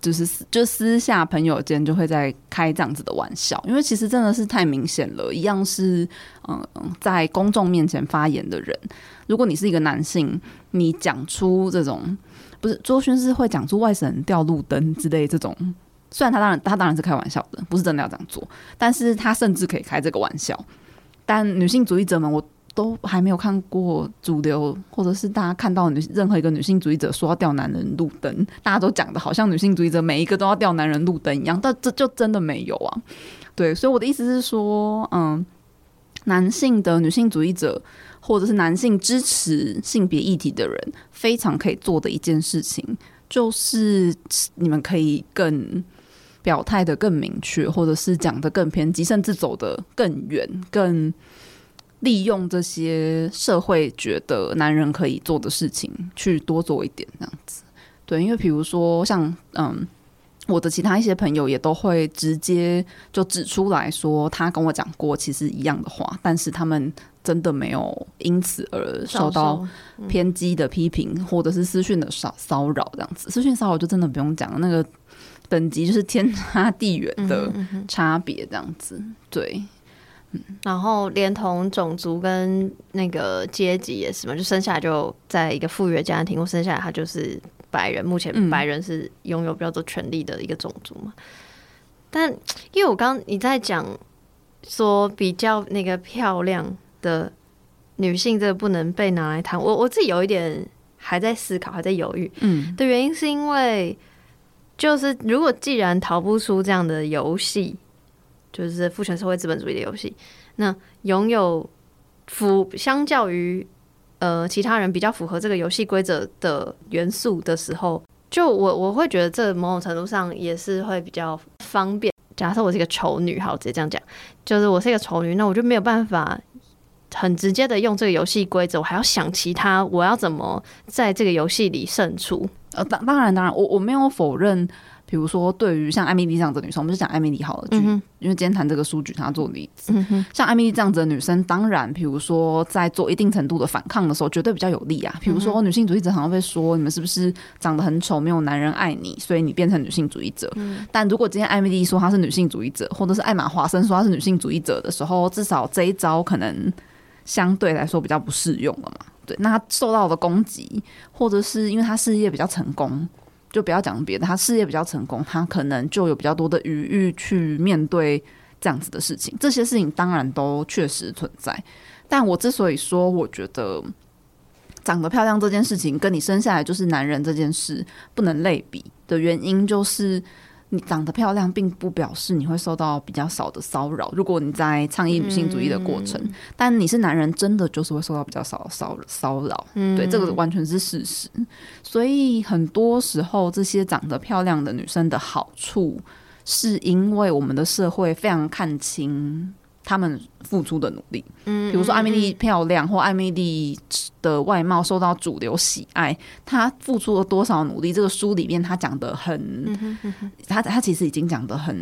S2: 就是就私下朋友间就会在开这样子的玩笑，因为其实真的是太明显了。一样是嗯，在公众面前发言的人，如果你是一个男性，你讲出这种不是周迅是会讲出外省人掉路灯之类这种，虽然他当然他当然是开玩笑的，不是真的要这样做，但是他甚至可以开这个玩笑。但女性主义者们，我。都还没有看过主流，或者是大家看到女任何一个女性主义者说要吊男人路灯，大家都讲的好像女性主义者每一个都要吊男人路灯一样，但这就真的没有啊。对，所以我的意思是说，嗯，男性的女性主义者，或者是男性支持性别议题的人，非常可以做的一件事情，就是你们可以更表态的更明确，或者是讲的更偏激，甚至走得更远，更。利用这些社会觉得男人可以做的事情去多做一点，这样子，对，因为比如说像嗯，我的其他一些朋友也都会直接就指出来说，他跟我讲过其实一样的话，但是他们真的没有因此而受到偏激的批评，或者是私讯的骚骚扰这样子。私讯骚扰就真的不用讲了，那个等级就是天差地远的差别，这样子，对。
S1: 然后连同种族跟那个阶级也是嘛，就生下来就在一个富裕的家庭，或生下来他就是白人。目前白人是拥有比较多权利的一个种族嘛。嗯、但因为我刚刚你在讲说比较那个漂亮的女性，这个不能被拿来谈。我我自己有一点还在思考，还在犹豫。嗯，的原因是因为就是如果既然逃不出这样的游戏。就是父权社会资本主义的游戏。那拥有符相较于呃其他人比较符合这个游戏规则的元素的时候，就我我会觉得这某种程度上也是会比较方便。假设我是一个丑女，好，直接这样讲，就是我是一个丑女，那我就没有办法很直接的用这个游戏规则，我还要想其他，我要怎么在这个游戏里胜出？
S2: 呃，当当然当然，我我没有否认。比如说，对于像艾米丽这样子的女生，我们就讲艾米丽好了，嗯、因为今天谈这个书举她做例子。嗯、像艾米丽这样子的女生，当然，比如说在做一定程度的反抗的时候，绝对比较有利啊。比如说，女性主义者常常会说，你们是不是长得很丑，没有男人爱你，所以你变成女性主义者？嗯、但如果今天艾米丽说她是女性主义者，或者是艾玛华森说她是女性主义者的时候，至少这一招可能相对来说比较不适用了嘛？对，那她受到的攻击，或者是因为她事业比较成功。就不要讲别的，他事业比较成功，他可能就有比较多的余裕去面对这样子的事情。这些事情当然都确实存在，但我之所以说，我觉得长得漂亮这件事情跟你生下来就是男人这件事不能类比的原因，就是。你长得漂亮，并不表示你会受到比较少的骚扰。如果你在倡议女性主义的过程，嗯、但你是男人，真的就是会受到比较少的骚骚扰。嗯、对，这个完全是事实。所以很多时候，这些长得漂亮的女生的好处，是因为我们的社会非常看清。他们付出的努力，嗯，比如说艾米丽漂亮，或艾米丽的外貌受到主流喜爱，她付出了多少努力？这个书里面他讲的很，他他其实已经讲的很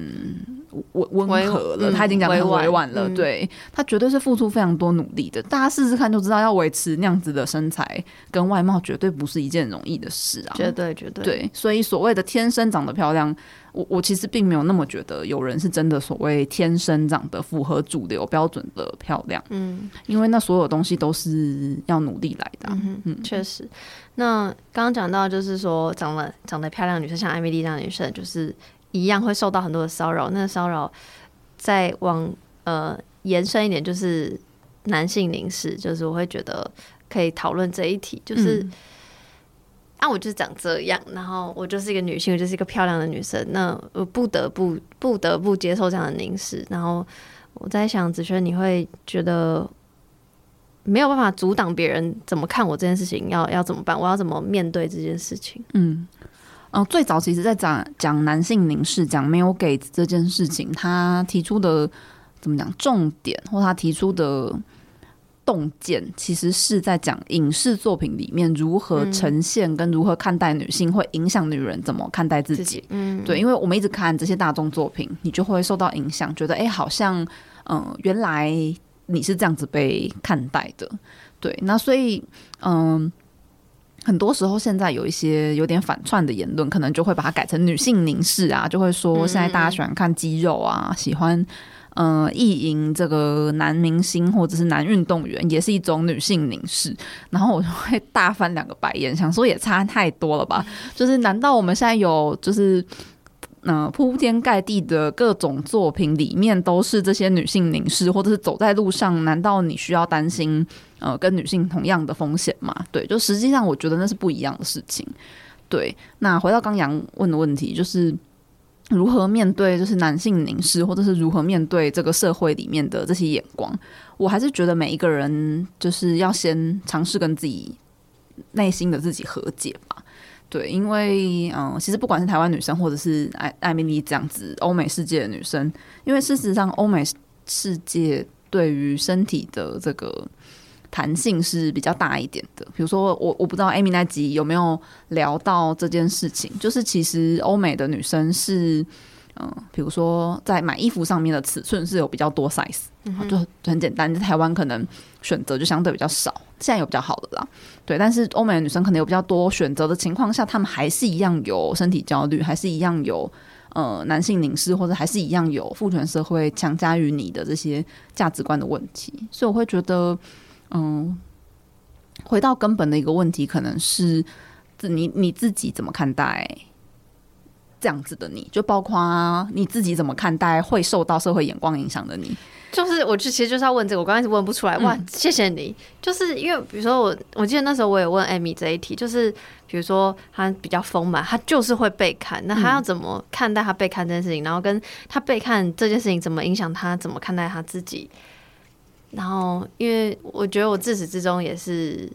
S2: 温温和了，他已经讲的很委婉了，对，他绝对是付出非常多努力的。大家试试看就知道，要维持那样子的身材跟外貌，绝对不是一件容易的事啊，
S1: 绝对绝对，
S2: 对，所以所谓的天生长得漂亮。我我其实并没有那么觉得有人是真的所谓天生长得符合主流标准的漂亮，嗯，因为那所有东西都是要努力来的，嗯嗯，
S1: 确实。那刚刚讲到就是说，长得长得漂亮女生，像艾米丽这样的女生，就是一样会受到很多的骚扰。那个骚扰再往呃延伸一点，就是男性凝视，就是我会觉得可以讨论这一题，就是、嗯、啊，我就长这样，然后我就是一个女性，我就是一个漂亮的女生，那我不得不不得不接受这样的凝视。然后我在想，子轩，你会觉得没有办法阻挡别人怎么看我这件事情，要要怎么办？我要怎么面对这件事情？
S2: 嗯。嗯、呃，最早其实，在讲讲男性凝视，讲没有给这件事情，他提出的怎么讲重点，或他提出的洞见，其实是在讲影视作品里面如何呈现跟如何看待女性，会影响女人怎么看待自己。嗯，对，因为我们一直看这些大众作品，你就会受到影响，觉得哎、欸，好像嗯、呃，原来你是这样子被看待的。对，那所以嗯。呃很多时候，现在有一些有点反串的言论，可能就会把它改成女性凝视啊，就会说现在大家喜欢看肌肉啊，喜欢呃意淫这个男明星或者是男运动员，也是一种女性凝视。然后我就会大翻两个白眼，想说也差太多了吧？就是难道我们现在有就是？嗯，铺天盖地的各种作品里面都是这些女性凝视，或者是走在路上，难道你需要担心呃跟女性同样的风险吗？对，就实际上我觉得那是不一样的事情。对，那回到刚阳问的问题，就是如何面对就是男性凝视，或者是如何面对这个社会里面的这些眼光，我还是觉得每一个人就是要先尝试跟自己内心的自己和解吧。对，因为嗯，其实不管是台湾女生，或者是艾艾米丽这样子欧美世界的女生，因为事实上欧美世界对于身体的这个弹性是比较大一点的。比如说，我我不知道 Amy 那集有没有聊到这件事情，就是其实欧美的女生是。嗯，比如说在买衣服上面的尺寸是有比较多 size，就很简单。在台湾可能选择就相对比较少，现在有比较好的啦。对，但是欧美的女生可能有比较多选择的情况下，她们还是一样有身体焦虑，还是一样有呃男性凝视，或者还是一样有父权社会强加于你的这些价值观的问题。所以我会觉得，嗯，回到根本的一个问题，可能是你你自己怎么看待？这样子的你，就包括你自己怎么看待会受到社会眼光影响的你，
S1: 就是我就其实就是要问这个，我刚开始问不出来。哇，谢谢你，就是因为比如说我，我记得那时候我也问艾米这一题，就是比如说他比较丰满，他就是会被看，那他要怎么看待他被看这件事情，然后跟他被看这件事情怎么影响他，怎么看待他自己？然后，因为我觉得我自始至终也是。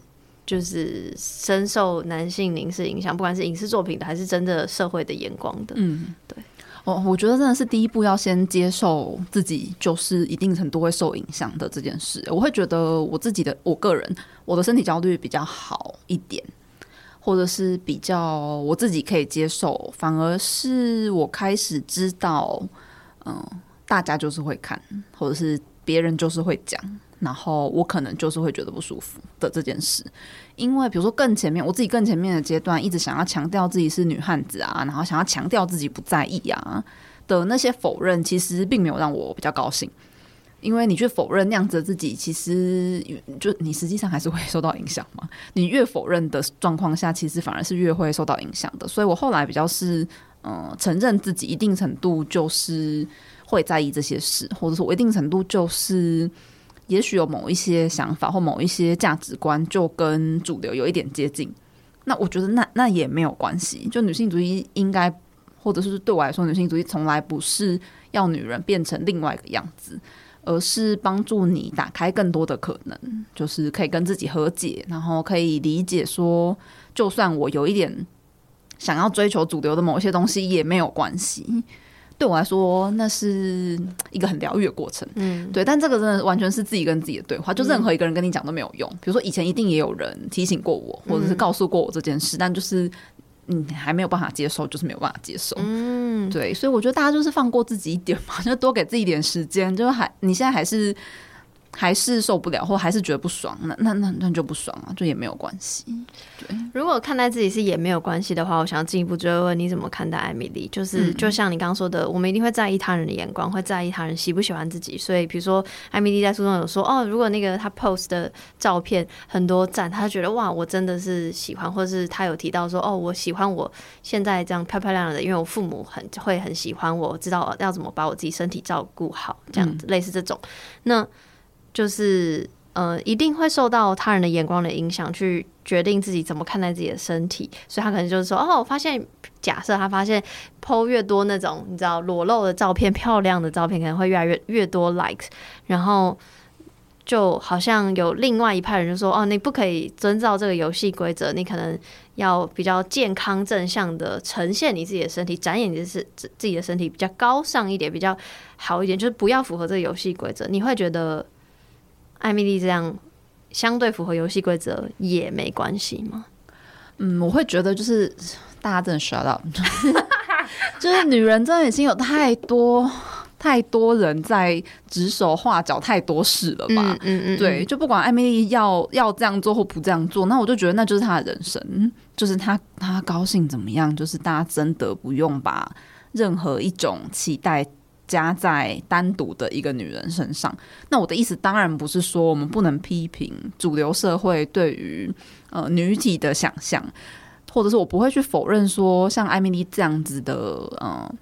S1: 就是深受男性凝视影响，不管是影视作品的，还是真的社会的眼光的。嗯，对。
S2: 哦，我觉得真的是第一步要先接受自己，就是一定程度会受影响的这件事。我会觉得我自己的，我个人，我的身体焦虑比较好一点，或者是比较我自己可以接受。反而是我开始知道，嗯，大家就是会看，或者是别人就是会讲。然后我可能就是会觉得不舒服的这件事，因为比如说更前面，我自己更前面的阶段，一直想要强调自己是女汉子啊，然后想要强调自己不在意啊的那些否认，其实并没有让我比较高兴。因为你去否认那样子的自己，其实就你实际上还是会受到影响嘛。你越否认的状况下，其实反而是越会受到影响的。所以我后来比较是嗯、承认自己一定程度就是会在意这些事，或者说我一定程度就是。也许有某一些想法或某一些价值观就跟主流有一点接近，那我觉得那那也没有关系。就女性主义应该，或者是对我来说，女性主义从来不是要女人变成另外一个样子，而是帮助你打开更多的可能，就是可以跟自己和解，然后可以理解说，就算我有一点想要追求主流的某些东西，也没有关系。对我来说，那是一个很疗愈的过程。嗯，对，但这个真的完全是自己跟自己的对话，就任何一个人跟你讲都没有用。比如说，以前一定也有人提醒过我，或者是告诉过我这件事，但就是你，还没有办法接受，就是没有办法接受。嗯，对，所以我觉得大家就是放过自己一点嘛，<laughs> 就多给自己一点时间。就还你现在还是。还是受不了，或还是觉得不爽，那那那那就不爽啊，就也没有关系。对，
S1: 如果看待自己是也没有关系的话，我想要进一步追问你怎么看待艾米丽？就是就像你刚刚说的，我们一定会在意他人的眼光，会在意他人喜不喜欢自己。所以，比如说艾米丽在书中有说，哦，如果那个她 post 的照片很多赞，她觉得哇，我真的是喜欢，或者是她有提到说，哦，我喜欢我现在这样漂漂亮亮的，因为我父母很会很喜欢我，知道要怎么把我自己身体照顾好，这样子、嗯、类似这种，那。就是呃，一定会受到他人的眼光的影响，去决定自己怎么看待自己的身体，所以他可能就是说，哦，我发现，假设他发现 PO 越多那种你知道裸露的照片、漂亮的照片，可能会越来越越多 likes，然后就好像有另外一派人就说，哦，你不可以遵照这个游戏规则，你可能要比较健康正向的呈现你自己的身体，展演你的是自自己的身体比较高尚一点，比较好一点，就是不要符合这个游戏规则，你会觉得？艾米丽这样相对符合游戏规则也没关系吗？
S2: 嗯，我会觉得就是大家真的 shut up，<laughs> 就是女人真的已经有太多太多人在指手画脚太多事了吧？嗯嗯，嗯对，就不管艾米丽要要这样做或不这样做，那我就觉得那就是她的人生，就是她她高兴怎么样，就是大家真的不用把任何一种期待。加在单独的一个女人身上，那我的意思当然不是说我们不能批评主流社会对于呃女体的想象，或者是我不会去否认说像艾米丽这样子的呃。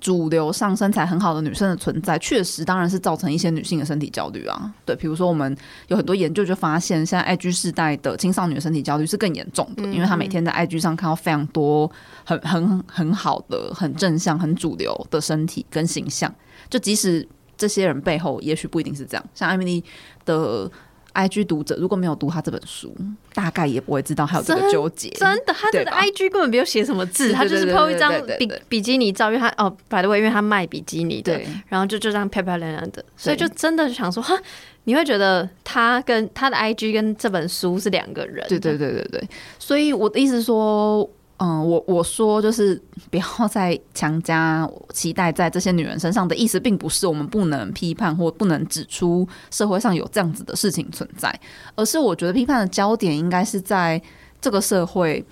S2: 主流上身材很好的女生的存在，确实当然是造成一些女性的身体焦虑啊。对，比如说我们有很多研究就发现，现在 IG 世代的青少年身体焦虑是更严重的，因为她每天在 IG 上看到非常多很很很好的、很正向、很主流的身体跟形象，就即使这些人背后也许不一定是这样，像艾米丽的。IG 读者如果没有读他这本书，大概也不会知道还有这个纠结。
S1: 真的，他的 IG 根本没有写什么字，他就是 po 一张比比基尼照，因为他哦 the way，因为他卖比基尼的，对然后就就这样漂漂亮亮的，所以就真的想说哈，你会觉得他跟他的 IG 跟这本书是两个人。
S2: 对对对对对，所以我的意思是说。嗯，我我说就是不要 <laughs> 再强加期待在这些女人身上的意思，并不是我们不能批判或不能指出社会上有这样子的事情存在，而是我觉得批判的焦点应该是在这个社会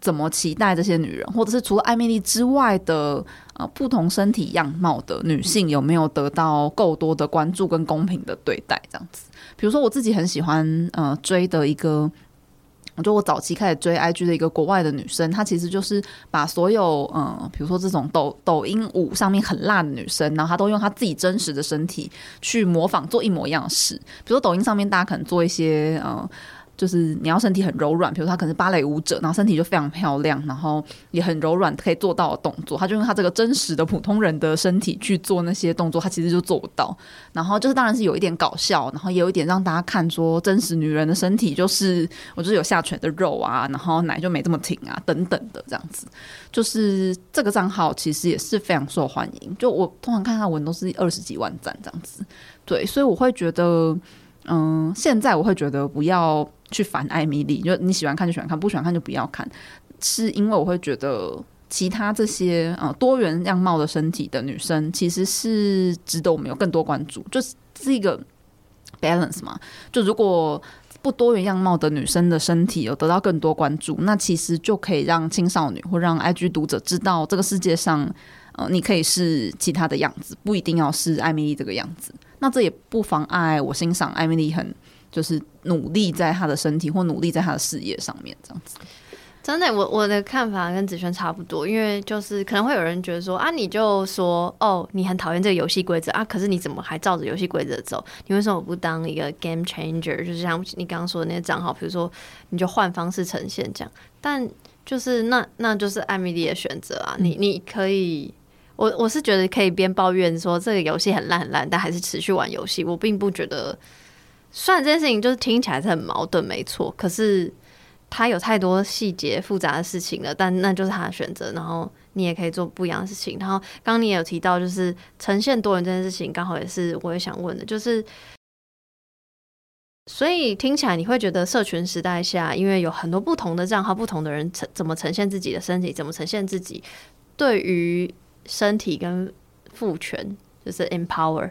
S2: 怎么期待这些女人，或者是除了艾米丽之外的呃不同身体样貌的女性有没有得到够多的关注跟公平的对待，这样子。比如说我自己很喜欢呃追的一个。就我早期开始追 IG 的一个国外的女生，她其实就是把所有嗯，比如说这种抖抖音舞上面很辣的女生，然后她都用她自己真实的身体去模仿做一模一样的事。比如说抖音上面大家可能做一些嗯。就是你要身体很柔软，比如说他可能是芭蕾舞者，然后身体就非常漂亮，然后也很柔软，可以做到的动作，他就用他这个真实的普通人的身体去做那些动作，他其实就做不到。然后就是当然是有一点搞笑，然后也有一点让大家看说真实女人的身体就是我就是有下垂的肉啊，然后奶就没这么挺啊等等的这样子。就是这个账号其实也是非常受欢迎，就我通常看他文都是二十几万赞这样子。对，所以我会觉得，嗯，现在我会觉得不要。去烦艾米丽，就你喜欢看就喜欢看，不喜欢看就不要看。是因为我会觉得其他这些呃多元样貌的身体的女生，其实是值得我们有更多关注，就是是一个 balance 嘛。就如果不多元样貌的女生的身体有得到更多关注，那其实就可以让青少女或让 IG 读者知道，这个世界上呃你可以是其他的样子，不一定要是艾米丽这个样子。那这也不妨碍我欣赏艾米丽很。就是努力在她的身体或努力在她的事业上面，这样子。
S1: 真的，我我的看法跟子轩差不多，因为就是可能会有人觉得说啊，你就说哦，你很讨厌这个游戏规则啊，可是你怎么还照着游戏规则走？你为什么不当一个 game changer？就是像你刚刚说的那些账号，比如说你就换方式呈现这样。但就是那那就是艾米丽的选择啊，你你可以，我我是觉得可以边抱怨说这个游戏很烂很烂，但还是持续玩游戏。我并不觉得。虽然这件事情就是听起来是很矛盾，没错，可是他有太多细节复杂的事情了，但那就是他的选择。然后你也可以做不一样的事情。然后刚刚你也有提到，就是呈现多人这件事情，刚好也是我也想问的，就是所以听起来你会觉得社群时代下，因为有很多不同的账号，不同的人呈怎么呈现自己的身体，怎么呈现自己，对于身体跟父权，就是 empower。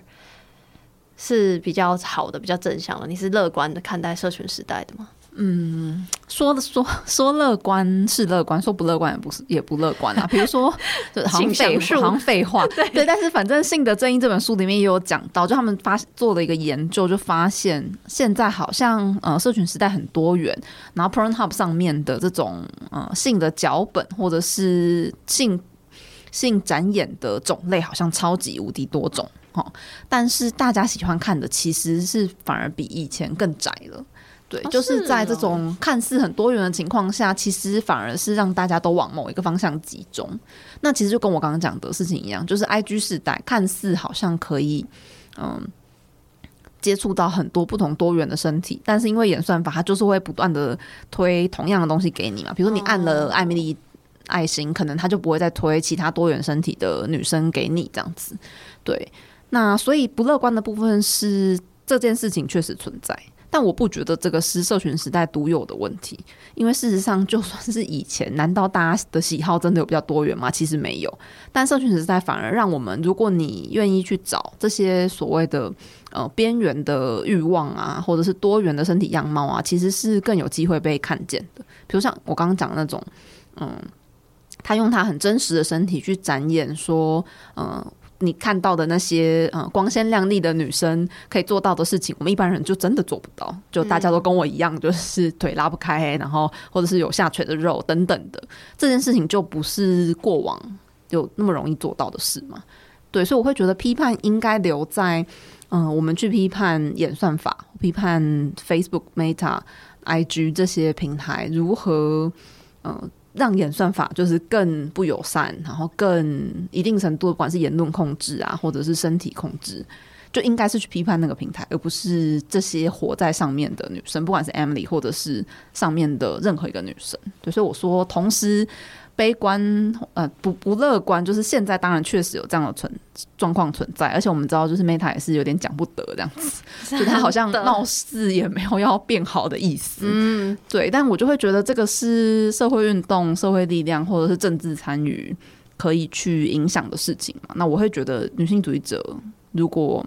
S1: 是比较好的，比较正向的。你是乐观的看待社群时代的吗？
S2: 嗯，说的说说乐观是乐观，说不乐观也不是也不乐观啊。<laughs> 比如说，好像废 <laughs> 好像废话，<laughs> 对，对。但是反正《性的正义》这本书里面也有讲到，就他们发做了一个研究，就发现现在好像呃，社群时代很多元，然后 Pornhub 上面的这种呃性的脚本或者是性性展演的种类，好像超级无敌多种。哦，但是大家喜欢看的其实是反而比以前更窄了。对，就是在这种看似很多元的情况下，其实反而是让大家都往某一个方向集中。那其实就跟我刚刚讲的事情一样，就是 IG 时代看似好像可以，嗯，接触到很多不同多元的身体，但是因为演算法，它就是会不断的推同样的东西给你嘛。比如说你按了艾米丽爱心，可能他就不会再推其他多元身体的女生给你这样子。对，那所以不乐观的部分是这件事情确实存在。但我不觉得这个是社群时代独有的问题，因为事实上，就算是以前，难道大家的喜好真的有比较多元吗？其实没有。但社群时代反而让我们，如果你愿意去找这些所谓的呃边缘的欲望啊，或者是多元的身体样貌啊，其实是更有机会被看见的。比如像我刚刚讲的那种，嗯，他用他很真实的身体去展演说，嗯。你看到的那些嗯光鲜亮丽的女生可以做到的事情，我们一般人就真的做不到。就大家都跟我一样，就是腿拉不开，然后或者是有下垂的肉等等的，这件事情就不是过往有那么容易做到的事嘛。对，所以我会觉得批判应该留在嗯，我们去批判演算法，批判 Facebook、Meta、IG 这些平台如何嗯。让演算法就是更不友善，然后更一定程度，不管是言论控制啊，或者是身体控制，就应该是去批判那个平台，而不是这些活在上面的女生，不管是 Emily 或者是上面的任何一个女生。对，所以我说，同时。悲观，呃，不不乐观，就是现在当然确实有这样的存状况存在，而且我们知道，就是 Meta 也是有点讲不得这样子，<laughs> 就他好像闹事也没有要变好的意思，嗯，对，但我就会觉得这个是社会运动、社会力量或者是政治参与可以去影响的事情嘛，那我会觉得女性主义者如果。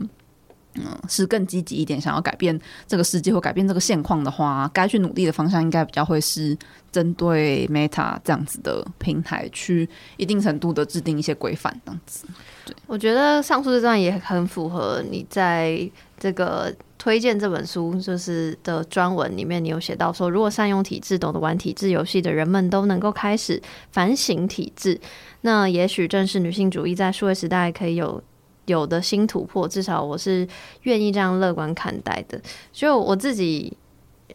S2: 嗯，是更积极一点，想要改变这个世界或改变这个现况的话，该去努力的方向应该比较会是针对 Meta 这样子的平台，去一定程度的制定一些规范，这样子。对，
S1: 我觉得上述这段也很符合你在这个推荐这本书就是的专文里面，你有写到说，如果善用体制、懂得玩体制游戏的人们都能够开始反省体制，那也许正是女性主义在数位时代可以有。有的新突破，至少我是愿意这样乐观看待的。所以我自己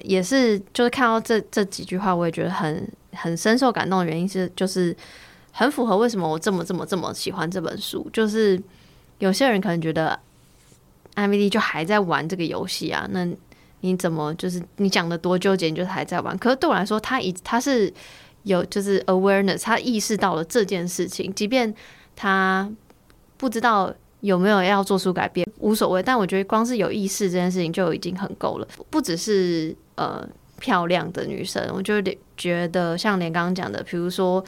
S1: 也是，就是看到这这几句话，我也觉得很很深受感动的原因是，就是很符合为什么我这么这么这么喜欢这本书。就是有些人可能觉得艾米丽就还在玩这个游戏啊，那你怎么就是你讲的多纠结，你就是还在玩？可是对我来说，他已他是有就是 awareness，他意识到了这件事情，即便他不知道。有没有要做出改变无所谓，但我觉得光是有意识这件事情就已经很够了。不只是呃漂亮的女生，我就觉得像连刚刚讲的，比如说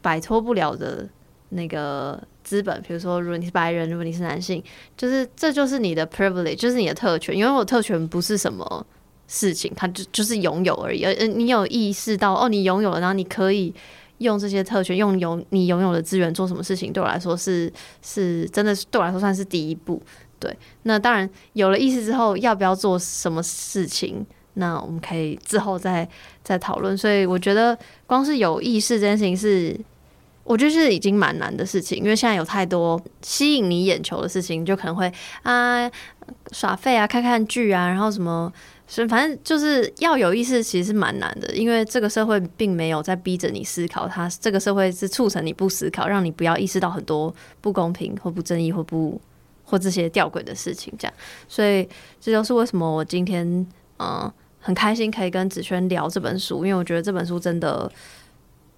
S1: 摆脱不了的那个资本，比如说如果你是白人，如果你是男性，就是这就是你的 privilege，就是你的特权。因为我特权不是什么事情，它就就是拥有而已。而你有意识到哦，你拥有了，然后你可以。用这些特权，用有你拥有的资源做什么事情，对我来说是是真的，对我来说算是第一步。对，那当然有了意识之后，要不要做什么事情，那我们可以之后再再讨论。所以我觉得，光是有意识这件事情是，我觉得是已经蛮难的事情，因为现在有太多吸引你眼球的事情，就可能会啊耍废啊，看看剧啊，然后什么。所以，反正就是要有意识，其实是蛮难的，因为这个社会并没有在逼着你思考，它这个社会是促成你不思考，让你不要意识到很多不公平或不正义或不或这些吊诡的事情。这样，所以这就是为什么我今天嗯、很开心可以跟子轩聊这本书，因为我觉得这本书真的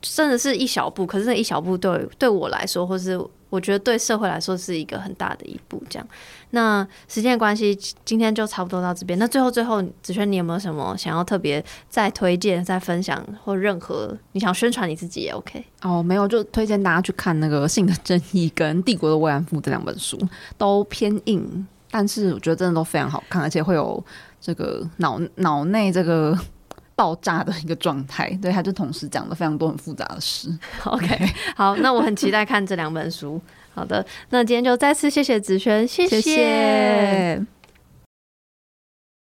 S1: 真的是一小步，可是那一小步对对我来说，或是。我觉得对社会来说是一个很大的一步，这样。那时间关系，今天就差不多到这边。那最后最后，子轩，你有没有什么想要特别再推荐、再分享，或任何你想宣传你自己也 OK？
S2: 哦，没有，就推荐大家去看那个《性的正义》跟《帝国的慰安妇》这两本书，都偏硬，但是我觉得真的都非常好看，而且会有这个脑脑内这个。爆炸的一个状态，对，他就同时讲了非常多很复杂的事。
S1: OK，好，那我很期待看这两本书。好的，那今天就再次谢谢子轩，谢谢。谢谢。